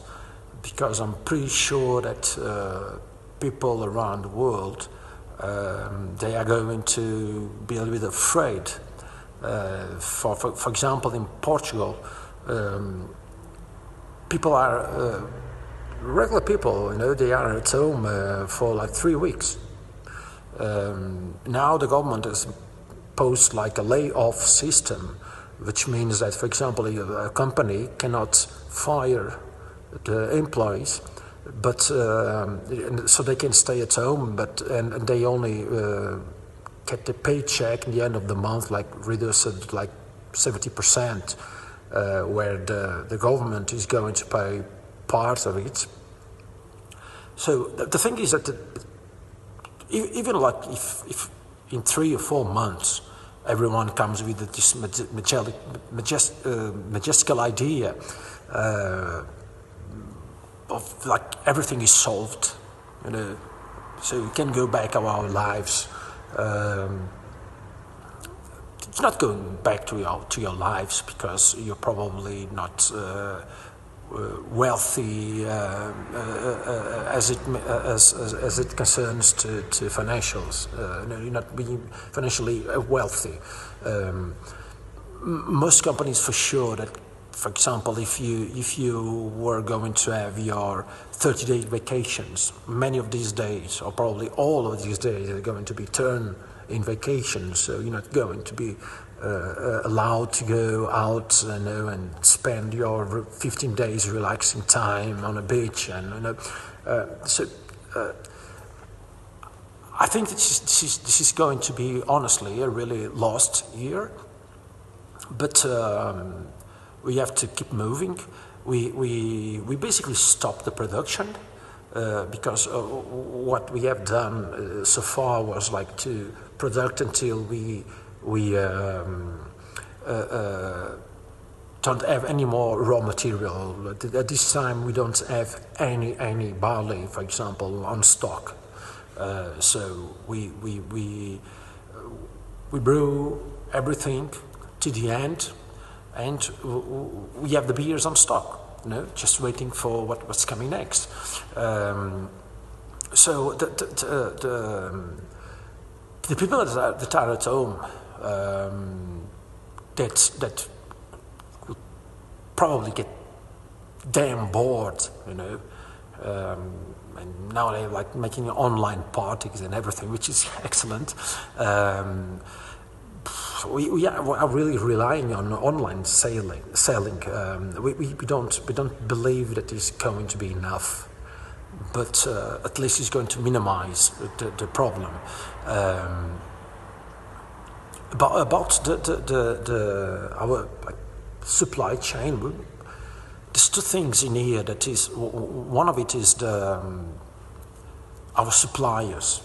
because I'm pretty sure that uh, people around the world um, they are going to be a little bit afraid. Uh, for, for, for example, in Portugal, um, people are uh, regular people. You know, they are at home uh, for like three weeks. Um, now the government has posed like a layoff system, which means that, for example, a, a company cannot fire the employees, but um, so they can stay at home, but and, and they only uh, get the paycheck in the end of the month, like reduced like seventy percent, uh, where the the government is going to pay part of it. So the, the thing is that the, even like if, if in three or four months everyone comes with this majestic, majest, uh, majestical idea uh, of like everything is solved, you know, so we can go back to our lives. Um, it's not going back to your to your lives because you're probably not. Uh, uh, wealthy uh, uh, as it as, as, as, it concerns to, to financials. no, you're not being financially wealthy. Um, most companies, for sure, that for example, if you if you were going to have your 30-day vacations, many of these days, or probably all of these days, are going to be turned in vacations. So you're not going to be uh, allowed to go out you know, and spend your 15 days relaxing time on a beach and you know, uh, so uh, I think this is, this is, this is going to be honestly a really lost year but um, we have to keep moving we, we, we basically stopped the production uh, because uh, what we have done uh, so far was like to product until we we um, uh, uh, don't have any more raw material. At this time, we don't have any any barley, for example, on stock. Uh, so we we we we brew everything to the end, and we have the beers on stock. You know, just waiting for what, what's coming next. Um, so the the, the, the, people that are, that are at home um, that that would probably get damn bored, you know. Um, and now they're like making online parties and everything, which is excellent. Um, we, we are really relying on online selling. Selling. Um, we, we, we, don't we don't believe that is going to be enough, but uh, at least it's going to minimize the, the problem. Um, about, the, the, the, the our supply chain, there's two things in here that is, one of it is the, um, our suppliers.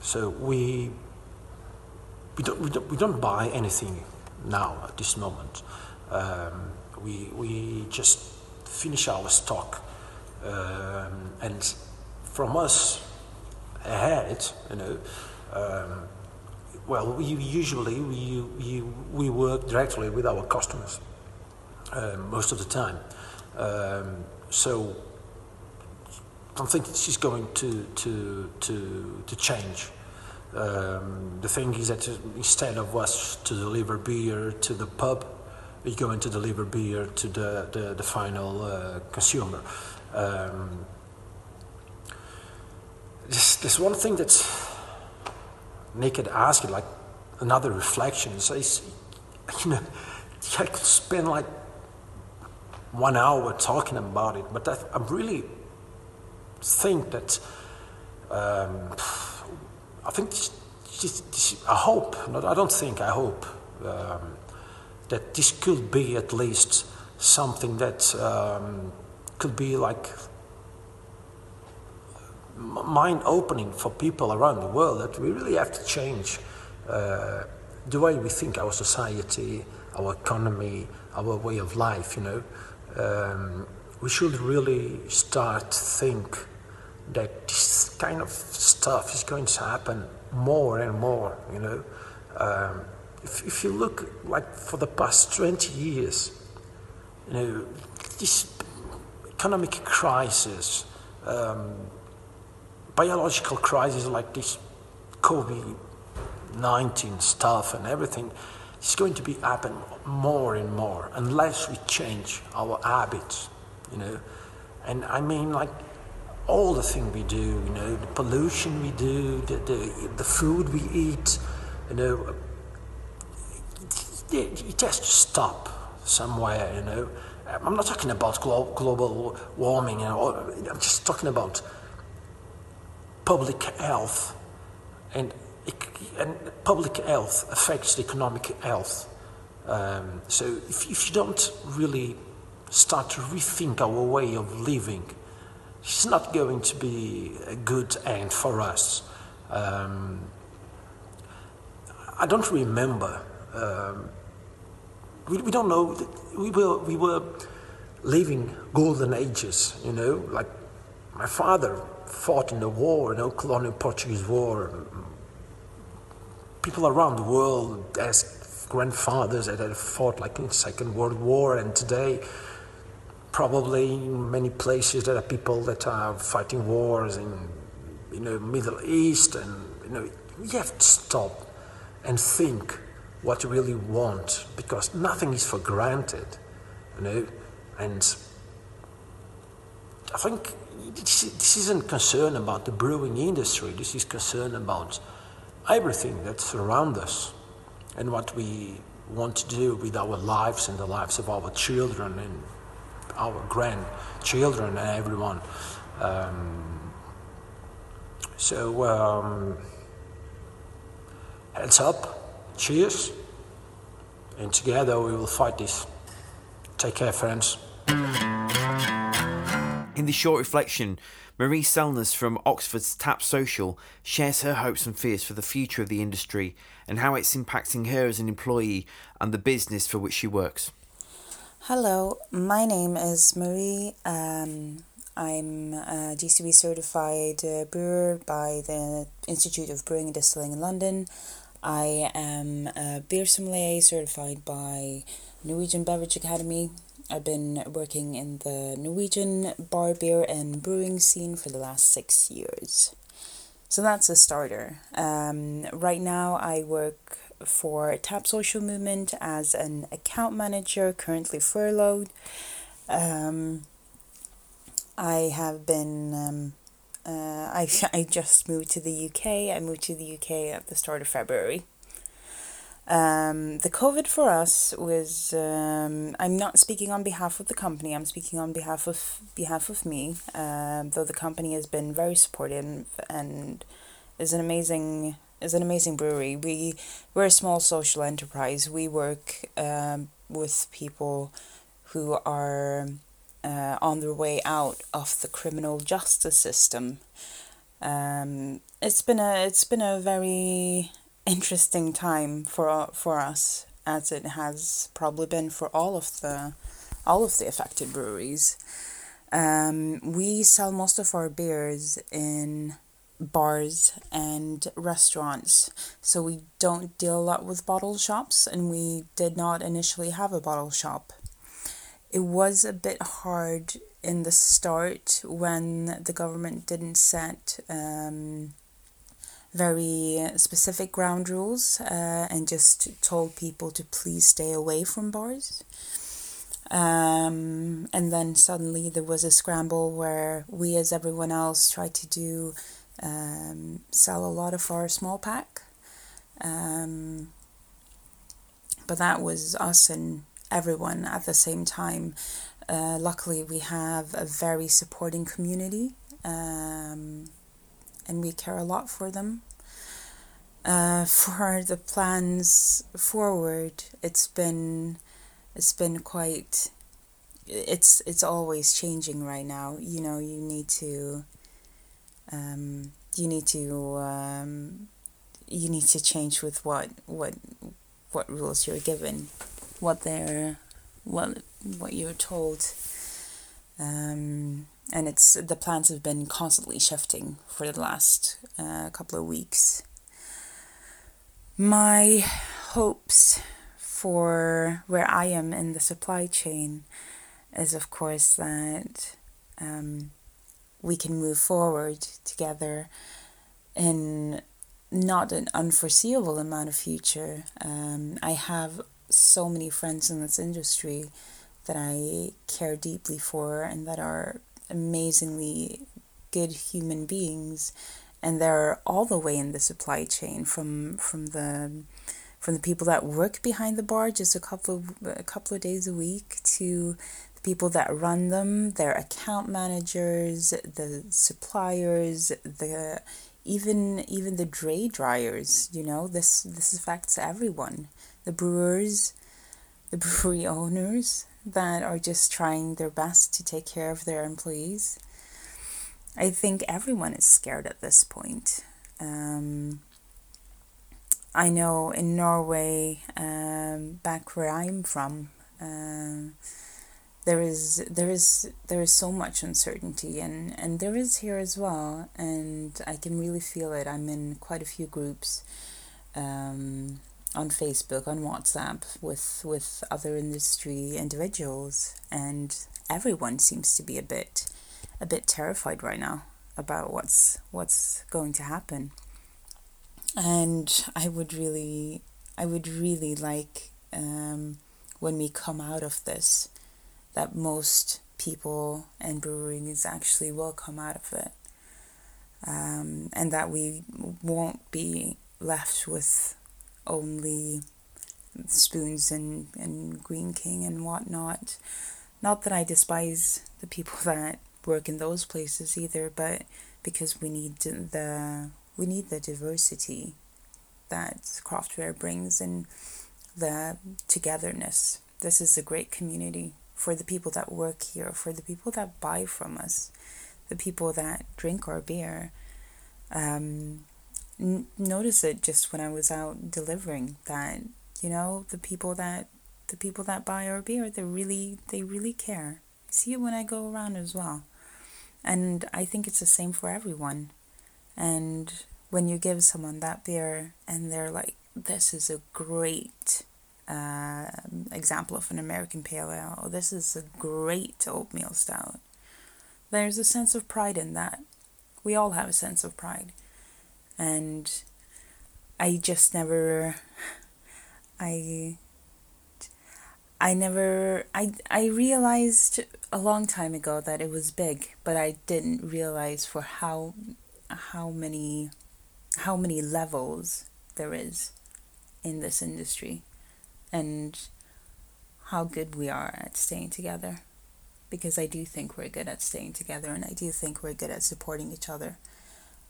So we, we, don't, we, don't, we don't buy anything now at this moment. Um, we, we just finish our stock. Um, and from us ahead, you know, um, well, we usually we, we, we work directly with our customers uh, most of the time. Um, so I don't think this is going to to to, to change. Um, the thing is that instead of us to deliver beer to the pub, we're going to deliver beer to the, the, the final uh, consumer. Um, there's, there's one thing that had asked, like another reflection. So he's, you know, I could spend like one hour talking about it, but I really think that um, I think I hope, not, I don't think, I hope um, that this could be at least something that um, could be like mind opening for people around the world that we really have to change uh, the way we think our society, our economy, our way of life, you know. Um, we should really start think that this kind of stuff is going to happen more and more, you know. Um, if, if you look like for the past 20 years, you know, this economic crisis, um, biological crisis like this COVID 19 stuff and everything is going to be happen more and more unless we change our habits, you know. And I mean, like all the things we do, you know, the pollution we do, the, the, the food we eat, you know, it, has to stop somewhere, you know. I'm not talking about glo- global warming, you know, I'm just talking about public health. And, and public health affects economic health. Um, so if, if you don't really start to rethink our way of living, it's not going to be a good end for us. Um, I don't remember. Um, we, we don't know. We were we were living golden ages. You know, like my father fought in the war, you know, colonial Portuguese war. People around the world as grandfathers that had fought like in Second World War, and today probably in many places there are people that are fighting wars in you know Middle East and you know we have to stop and think what you really want because nothing is for granted you know and I think this, this isn't concern about the brewing industry. This is concern about everything that surrounds us and what we want to do with our lives and the lives of our children and our grandchildren and everyone. Um, so, um, heads up, cheers, and together we will fight this. Take care, friends. In the short reflection, Marie Selners from Oxford's Tap Social shares her hopes and fears for the future of the industry and how it's impacting her as an employee and the business for which she works. Hello, my name is Marie. Um, I'm a GCB certified uh, brewer by the Institute of Brewing and Distilling in London. I am a beer sommelier certified by Norwegian Beverage Academy. I've been working in the Norwegian bar, beer, and brewing scene for the last six years. So that's a starter. Um, right now, I work for Tap Social Movement as an account manager, currently furloughed. Um, I have been. Um, uh, I I just moved to the UK. I moved to the UK at the start of February. Um, the COVID for us was. Um, I'm not speaking on behalf of the company. I'm speaking on behalf of behalf of me. Um, though the company has been very supportive and is an amazing is an amazing brewery. We we're a small social enterprise. We work um, with people who are uh, on their way out of the criminal justice system. Um, it's been a it's been a very interesting time for for us, as it has probably been for all of the all of the affected breweries. Um, we sell most of our beers in bars and restaurants. So we don't deal a lot with bottle shops, and we did not initially have a bottle shop. It was a bit hard in the start when the government didn't set um, very specific ground rules uh, and just told people to please stay away from bars. Um, and then suddenly there was a scramble where we, as everyone else, tried to do um, sell a lot of our small pack. Um, but that was us and everyone at the same time. Uh, luckily, we have a very supporting community, um, and we care a lot for them. Uh, for the plans forward, it's been it's been quite it's it's always changing right now you know you need to um, you need to um, you need to change with what what what rules you're given what they're what what you're told. Um, and it's the plans have been constantly shifting for the last uh, couple of weeks. My hopes for where I am in the supply chain is, of course, that um, we can move forward together in not an unforeseeable amount of future. Um, I have so many friends in this industry that I care deeply for and that are amazingly good human beings and they're all the way in the supply chain from from the from the people that work behind the bar just a couple of a couple of days a week to people that run them, their account managers, the suppliers, the even even the dray drivers. You know this this affects everyone. The brewers, the brewery owners that are just trying their best to take care of their employees. I think everyone is scared at this point. Um, I know in Norway, um, back where I'm from, um, there is there is there is so much uncertainty, and and there is here as well, and I can really feel it. I'm in quite a few groups, um, on Facebook, on WhatsApp, with with other industry individuals, and everyone seems to be a bit, a bit terrified right now about what's what's going to happen. And I would really, I would really like um, when we come out of this, that most people and breweries actually will come out of it, um, and that we won't be left with only spoons and, and Greene King and whatnot. Not that I despise the people that work in those places either, but because we need the we need the diversity that craft fair brings and the togetherness. This is a great community for the people that work here, for the people that buy from us, the people that drink our beer. Um, n- notice it just when I was out delivering that you know the people that the people that buy our beer they really they really care. See it when I go around as well, and I think it's the same for everyone. And when you give someone that beer and they're like, this is a great uh, example of an American pale ale, or this is a great oatmeal stout, there's a sense of pride in that. We all have a sense of pride. And I just never, I I never I I realized a long time ago that it was big, but I didn't realize for how how many how many levels there is in this industry and how good we are at staying together. Because I do think we're good at staying together and I do think we're good at supporting each other.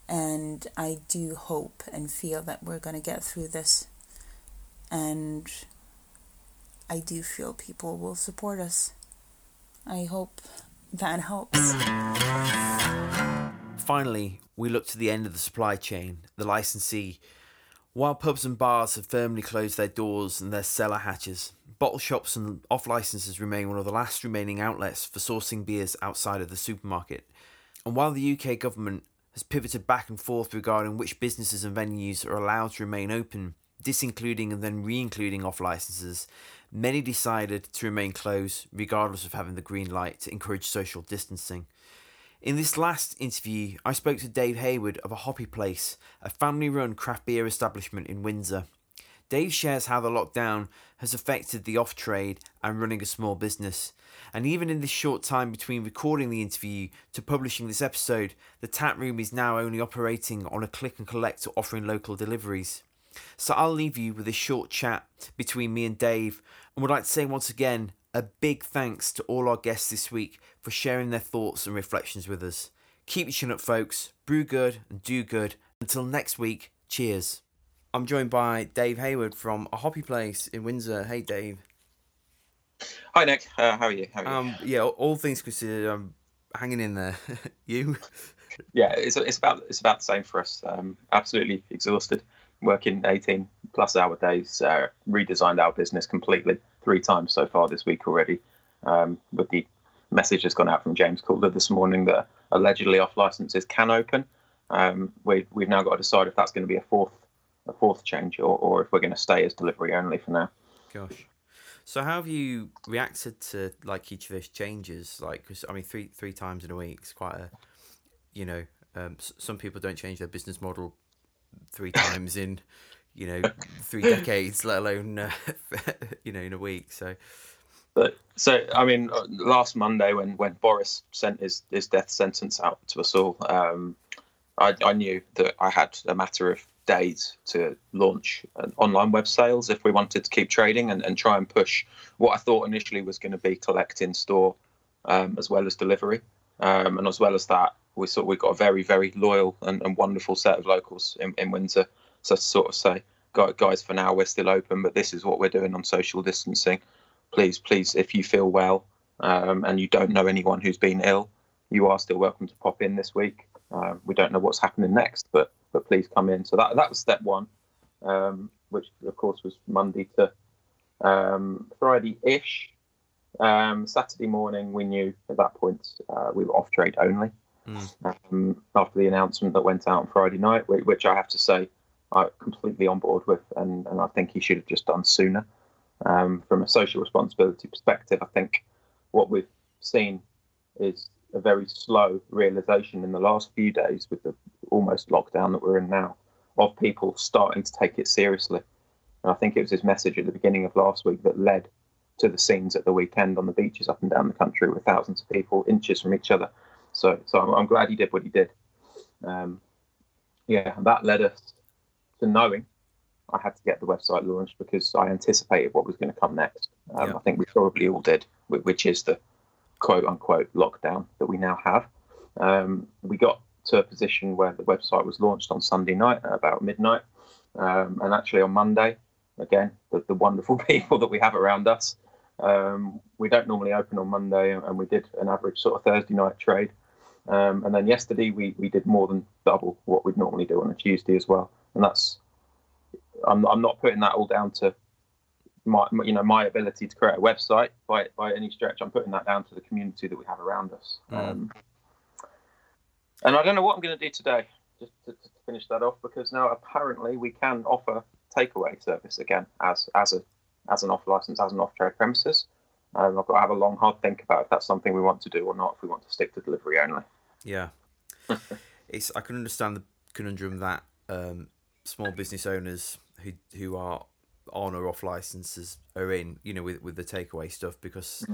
And I do hope and feel that we're going to get through this. And I do feel people will support us. I hope that helps. Finally, we look to the end of the supply chain, the licensee. While pubs and bars have firmly closed their doors and their cellar hatches, bottle shops and off licenses remain one of the last remaining outlets for sourcing beers outside of the supermarket. And while the UK government has pivoted back and forth regarding which businesses and venues are allowed to remain open, disincluding and then re including off licenses, many decided to remain closed regardless of having the green light to encourage social distancing. In this last interview, I spoke to Dave Hayward of a Hoppy Place, a family run craft beer establishment in Windsor. Dave shares how the lockdown has affected the off trade and running a small business. And even in this short time between recording the interview to publishing this episode, the tap room is now only operating on a click and collect or offering local deliveries. So I'll leave you with a short chat between me and Dave and would like to say once again a big thanks to all our guests this week for sharing their thoughts and reflections with us. Keep your chin up, folks. Brew good and do good. Until next week, cheers. I'm joined by Dave Hayward from a Hoppy Place in Windsor. Hey, Dave. Hi, Nick. Uh, how are you? How are you? Um, yeah, all things considered, I'm hanging in there. you? Yeah, it's, it's about it's about the same for us. Um, absolutely exhausted, working 18 plus hour days. Uh, redesigned our business completely three times so far this week already. Um, with the message that's gone out from James Calder this morning that allegedly off licenses can open. Um, we, we've now got to decide if that's going to be a fourth a fourth change or, or if we're going to stay as delivery only for now. Gosh. So how have you reacted to like each of those changes? Like, cause, I mean, three three times in a week is quite a, you know, um, s- some people don't change their business model three times in, you know, three decades, let alone, uh, you know, in a week. So But so, I mean, uh, last Monday when, when Boris sent his, his death sentence out to us all, um, I, I knew that I had a matter of days to launch online web sales if we wanted to keep trading and, and try and push what I thought initially was going to be collect in store um, as well as delivery. Um, and as well as that, we sort we got a very, very loyal and, and wonderful set of locals in, in Windsor. So to sort of say, guys, for now we're still open, but this is what we're doing on social distancing. Please, please, if you feel well um, and you don't know anyone who's been ill, you are still welcome to pop in this week. Uh, we don't know what's happening next, but but please come in. So that that was step one, um, which of course was Monday to um, Friday ish. Um, Saturday morning, we knew at that point uh, we were off trade only. Um, after the announcement that went out on Friday night, whi- which I have to say I'm completely on board with, and, and I think he should have just done sooner. Um, from a social responsibility perspective, I think what we've seen is a very slow realization in the last few days with the almost lockdown that we're in now of people starting to take it seriously. And I think it was his message at the beginning of last week that led to the scenes at the weekend on the beaches up and down the country with thousands of people inches from each other. So, so I'm, I'm glad he did what he did. Um, yeah, that led us to knowing I had to get the website launched because I anticipated what was going to come next. Um, Yeah. I think we probably all did, which is the quote unquote lockdown that we now have. Um, we got to a position where the website was launched on Sunday night at about midnight. Um, and actually on Monday, again, the, the wonderful people that we have around us, um, we don't normally open on Monday, and we did an average sort of Thursday night trade. Um, and then yesterday, we, we did more than double what we'd normally do on a Tuesday as well. And that's, I'm, I'm not putting that all down to my, you know, my ability to create a website by, by any stretch. I'm putting that down to the community that we have around us. Mm. Um, and I don't know what I'm going to do today, just to, to finish that off, because now apparently we can offer takeaway service again as as a as an off license, as an off trade premises. Um, I've got to have a long, hard think about if that's something we want to do or not. If we want to stick to delivery only. Yeah, it's I can understand the conundrum that um, small business owners who who are on or off licenses are in, you know, with with the takeaway stuff because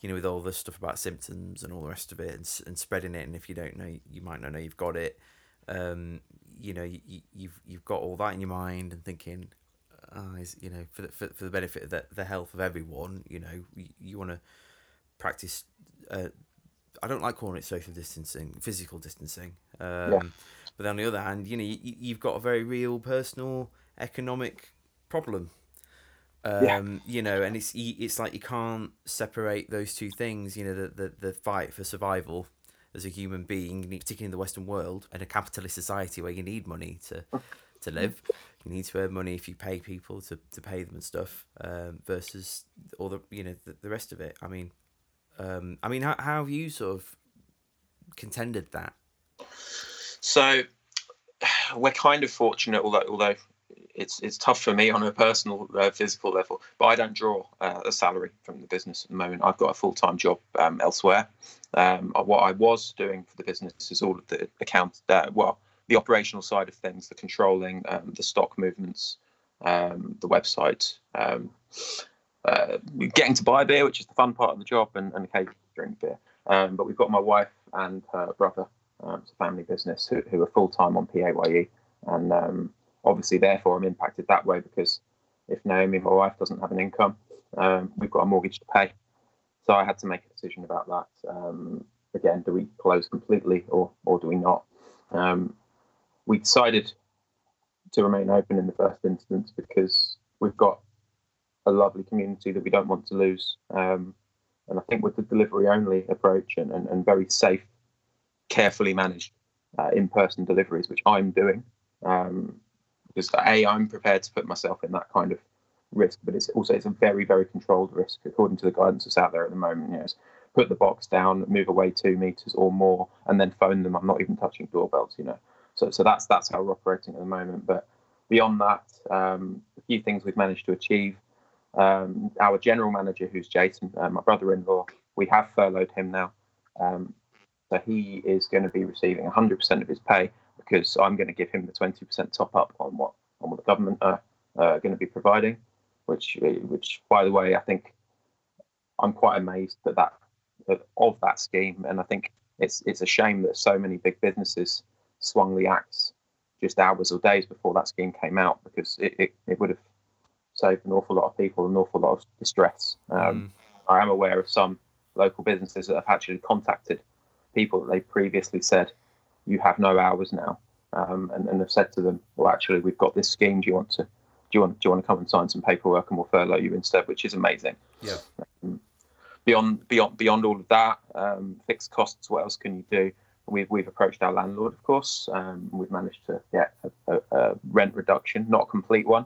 you know with all the stuff about symptoms and all the rest of it and, and spreading it, and if you don't know, you might not know you've got it. Um, you know, you, you've you've got all that in your mind and thinking, ah, is you know, for the, for, for the benefit of the, the health of everyone, you know, you, you want to practice uh, I don't like calling it social distancing, physical distancing. Um, Yeah. But on the other hand, you know, you, you've got a very real personal economic problem. Um, Yeah. You know, and it's it's like you can't separate those two things. You know, the the, the fight for survival as a human being, particularly in the Western world, and a capitalist society where you need money to to live. You need to earn money if you pay people to, to pay them and stuff. Um, versus all the you know the, the rest of it. I mean, um, I mean, how, how have you sort of contended that? So we're kind of fortunate, although although it's it's tough for me on a personal uh, physical level. But I don't draw uh, a salary from the business at the moment. I've got a full time job um, elsewhere, Um, what I was doing for the business is all of the account, uh, well, the operational side of things, the controlling, um, the stock movements, um, the website, um, uh, getting to buy beer, which is the fun part of the job, and, and occasionally drink beer. Um, but we've got my wife and her brother, it's a family business, who, who are full time on PAYE. And obviously, therefore, I'm impacted that way because if Naomi, my wife, doesn't have an income, um, we've got a mortgage to pay. So I had to make a decision about that. Um, again, do we close completely or, or do we not? Um, we decided to remain open in the first instance because we've got a lovely community that we don't want to lose. Um, and I think with the delivery only approach and, and, and very safe, carefully managed uh, in person deliveries, which I'm doing, um, because A, I'm prepared to put myself in that kind of risk, but it's also it's a very, very controlled risk according to the guidance that's out there at the moment. You know, put the box down, move away two meters or more, and then phone them. I'm not even touching doorbells, you know. So, so that's that's how we're operating at the moment. But beyond that, um, a few things we've managed to achieve. Um, our general manager, who's Jason, uh, my brother-in-law, we have furloughed him now. Um, so he is going to be receiving 100% of his pay because I'm going to give him the 20% top up on what on what the government are uh, going to be providing. Which, which, by the way, I think I'm quite amazed that that of that scheme, and I think it's it's a shame that so many big businesses swung the axe just hours or days before that scheme came out because it, it, it would have saved an awful lot of people an awful lot of distress. Um, mm. I am aware of some local businesses that have actually contacted people that they previously said, "You have no hours now," um, and, and have said to them, "Well, actually, we've got this scheme. Do you want to? Do you want? Do you want to come and sign some paperwork, and we'll furlough you instead?" Which is amazing. Yeah. Um, beyond beyond beyond all of that, um, fixed costs. What else can you do? We've, we've approached our landlord, of course. Um, we've managed to get a, a, a, rent reduction, not a complete one,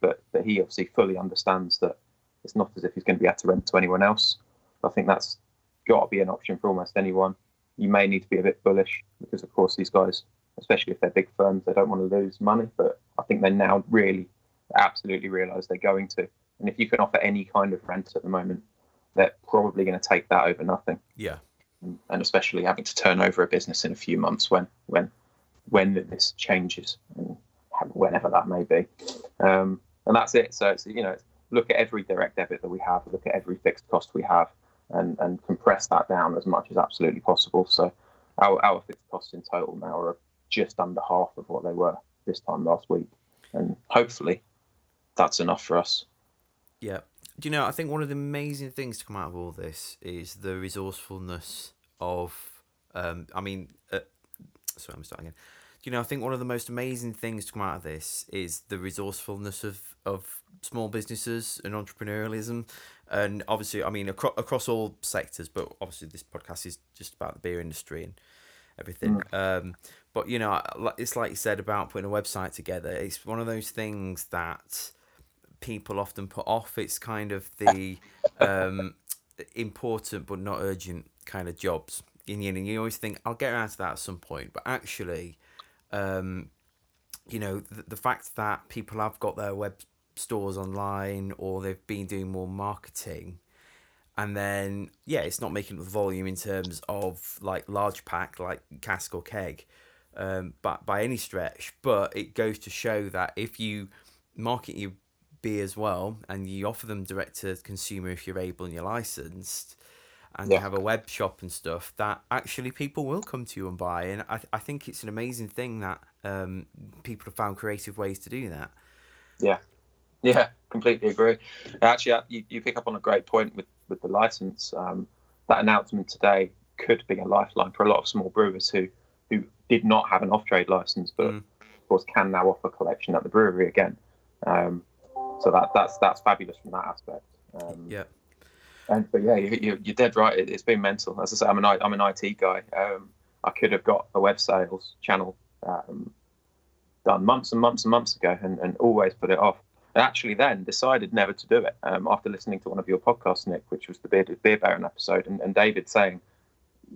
but, but he obviously fully understands that it's not as if he's going to be able to rent to anyone else. I think that's got to be an option for almost anyone. You may need to be a bit bullish because, of course, these guys, especially if they're big firms, they don't want to lose money. But I think they now really, absolutely realise they're going to. And if you can offer any kind of rent at the moment, they're probably going to take that over nothing. Yeah and especially having to turn over a business in a few months when when when this changes whenever that may be. Um, and that's it. So it's you know look at every direct debit that we have, look at every fixed cost we have, and and compress that down as much as absolutely possible. So our our fixed costs in total now are just under half of what they were this time last week, and hopefully that's enough for us. Yeah, do you know? I think one of the amazing things to come out of all this is the resourcefulness of. Um, I mean, uh, sorry, I'm starting again. Do you know? I think one of the most amazing things to come out of this is the resourcefulness of of small businesses and entrepreneurialism, and obviously, I mean, across across all sectors. But obviously, this podcast is just about the beer industry and everything. Mm. Um, but you know, it's like you said about putting a website together. It's one of those things that people often put off. It's kind of the um, important but not urgent kind of jobs. And, you know, you always think I'll get around to that at some point, but actually, um, you know, the, the fact that people have got their web stores online or they've been doing more marketing and then yeah it's not making the volume in terms of like large pack like cask or keg um but by any stretch but it goes to show that if you market your beer as well, and you offer them direct to consumer if you're able and you're licensed, and yeah. you have a web shop and stuff, that actually people will come to you and buy. And I, I think it's an amazing thing that um, people have found creative ways to do that. Yeah, yeah, completely agree. Actually, uh, you, you pick up on a great point with, with the license. Um, that announcement today could be a lifeline for a lot of small brewers who, who did not have an off trade license, but mm. of course can now offer collection at the brewery again. Um, so that that's that's fabulous from that aspect. Um, yeah. And but yeah, you, are dead right. It, has been mental. As I say, I'm an I'm an IT guy. Um, I could have got a web sales channel um, done months and months and months ago, and, and always put it off. And actually, then decided never to do it um, after listening to one of your podcasts, Nick, which was the Bearded Beer Baron episode, and, and David saying,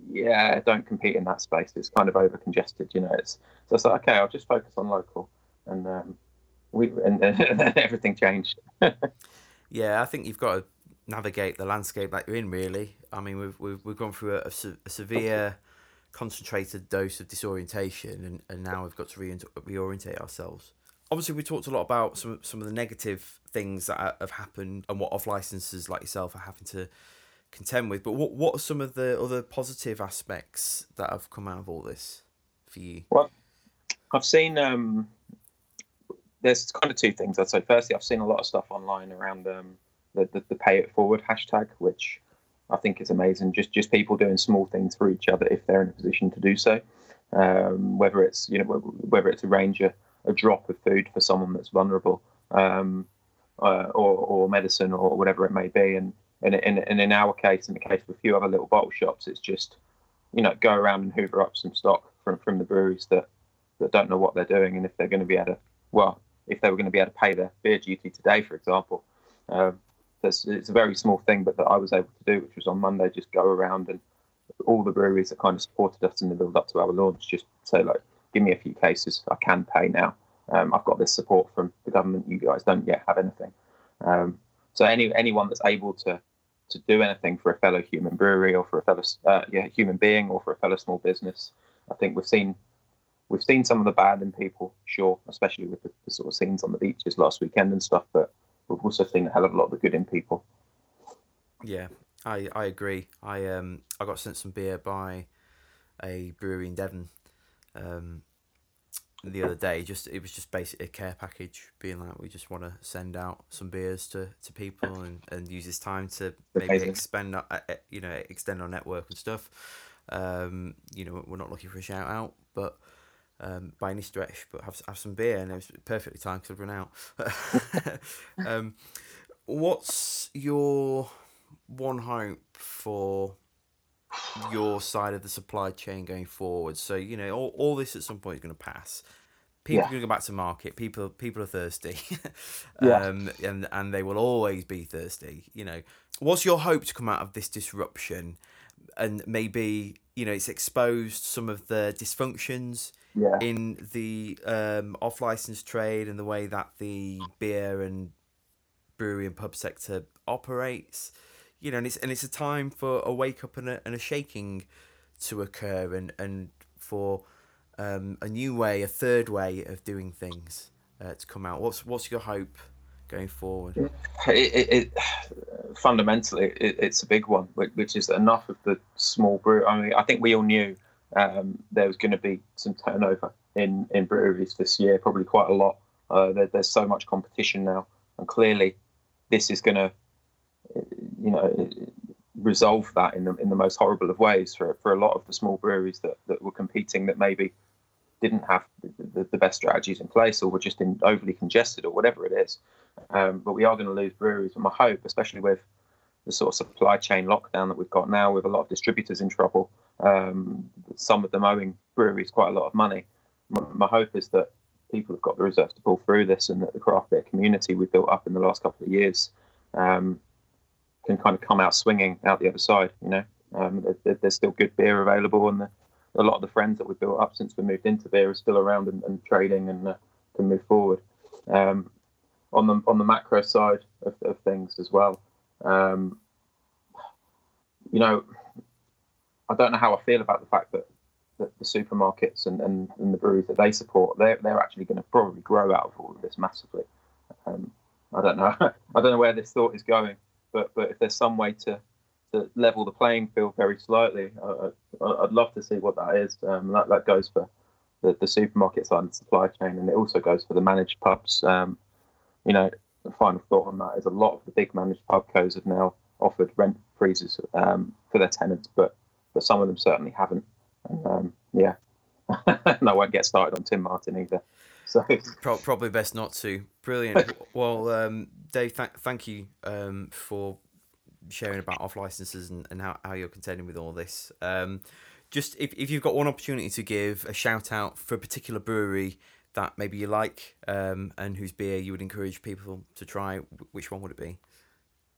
"Yeah, don't compete in that space. It's kind of over congested, you know." It's so it's like, okay, I'll just focus on local, and um, we and, and everything changed. yeah, I think you've got to navigate the landscape that you're in. Really, I mean, we've we've, we've gone through a, a, a severe concentrated dose of disorientation, and, and now we've got to re- reorientate ourselves. Obviously, we talked a lot about some some of the negative things that have happened and what off licenses like yourself are having to contend with. But what what are some of the other positive aspects that have come out of all this for you? Well, I've seen um, there's kind of two things I'd say. Firstly, I've seen a lot of stuff online around um, the, the, the pay it forward hashtag, which I think is amazing. Just just people doing small things for each other if they're in a position to do so. Um, whether it's you know whether it's a a, a drop of food for someone that's vulnerable, um, uh, or, or medicine or whatever it may be, and and, and, in our case, in the case of a few other little bottle shops, it's just you know go around and hoover up some stock from from the breweries that that don't know what they're doing, and if they're going to be able to well, if they were going to be able to pay their beer duty today, for example. Um, it's a very small thing, but that I was able to do, which was on Monday, just go around and all the breweries that kind of supported us in the build up to our launch just say like, give me a few cases, I can pay now. Um, I've got this support from the government. You guys don't yet have anything. Um, so any anyone that's able to to do anything for a fellow human brewery or for a fellow uh, yeah, human being or for a fellow small business, I think we've seen we've seen some of the bad in people, sure, especially with the, the sort of scenes on the beaches last weekend and stuff. But we've also seen a hell of a lot of the good in people. Yeah, I I agree. I um I got sent some beer by a brewery in Devon um the other day. Just it was just basically a care package, being like we just want to send out some beers to, to people and, and use this time to maybe expand uh, uh, you know extend our network and stuff. Um, you know we're not looking for a shout out, but um, by any stretch, but have have some beer, and it was perfectly timed because I've run out. um, what's your one hope for your side of the supply chain going forward? So you know, all, all this at some point is going to pass. People yeah. are going to go back to market. People people are thirsty, um, yeah. and and they will always be thirsty. You know, what's your hope to come out of this disruption? And maybe you know it's exposed some of the dysfunctions yeah. in the um, off license trade and the way that the beer and brewery and pub sector operates. You know, and it's and it's a time for a wake up and a, and a shaking to occur, and and for um, a new way, a third way of doing things uh, to come out. What's what's your hope going forward? It, it, it fundamentally, it, it's a big one, which is enough of the small brew. I mean, I think we all knew um, there was going to be some turnover in, in breweries this year, probably quite a lot. Uh, there, there's so much competition now, and clearly, this is going to, you know, resolve that in the in the most horrible of ways for for a lot of the small breweries that, that were competing that maybe didn't have the, the, best strategies in place or were just in overly congested or whatever it is. Um, but we are going to lose breweries, and my hope, especially with the sort of supply chain lockdown that we've got now, with a lot of distributors in trouble, um, some of them owing breweries quite a lot of money. My, my, hope is that people have got the reserves to pull through this, and that the craft beer community we've built up in the last couple of years um, can kind of come out swinging out the other side. You know, um, there, there's still good beer available, and the, a lot of the friends that we've built up since we moved into beer are still around and, and trading and uh, can move forward. Um, on the on the macro side of, of things as well, um, you know I don't know how I feel about the fact that, the supermarkets and, and, and the breweries that they support, they're, they're actually going to probably grow out of all of this massively. Um, I don't know. I don't know where this thought is going, but but if there's some way to, to level the playing field very slightly, I, would love to see what that is. Um, that, that goes for the, the supermarket side and supply chain, and it also goes for the managed pubs. Um, you know, the final thought on that is a lot of the big managed pub codes have now offered rent freezes um, for their tenants, but but some of them certainly haven't. And, um, yeah, and I won't get started on Tim Martin either. So Pro- probably best not to. Brilliant. well, um, Dave, th- thank you um, for sharing about off licenses and, and how, how you're contending with all this. Um, just if, if you've got one opportunity to give a shout out for a particular brewery that maybe you like um, and whose beer you would encourage people to try, which one would it be?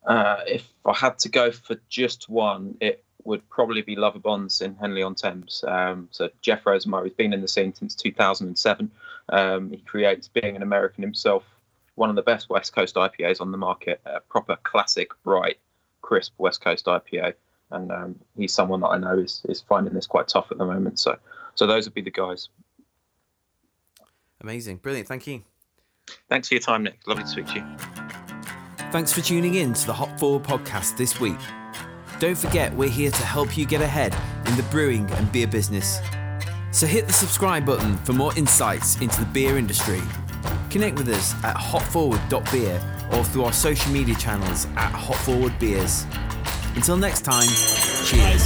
Uh, if I had to go for just one, it would probably be Lovibonds in Henley on Thames. Um, so Jeff Rosenmeier has been in the scene since 2007. Um, he creates, being an American himself, one of the best West Coast IPAs on the market. A proper classic, bright, crisp West Coast IPA, and um, he's someone that I know is is finding this quite tough at the moment. So so those would be the guys. Amazing, brilliant. Thank you. Thanks for your time, Nick. Lovely to speak to you. Thanks for tuning in to the Hop Forward podcast this week. Don't forget, we're here to help you get ahead in the brewing and beer business. So hit the subscribe button for more insights into the beer industry. Connect with us at hopforward.beer or through our social media channels at hopforwardbeers. Until next time, cheers.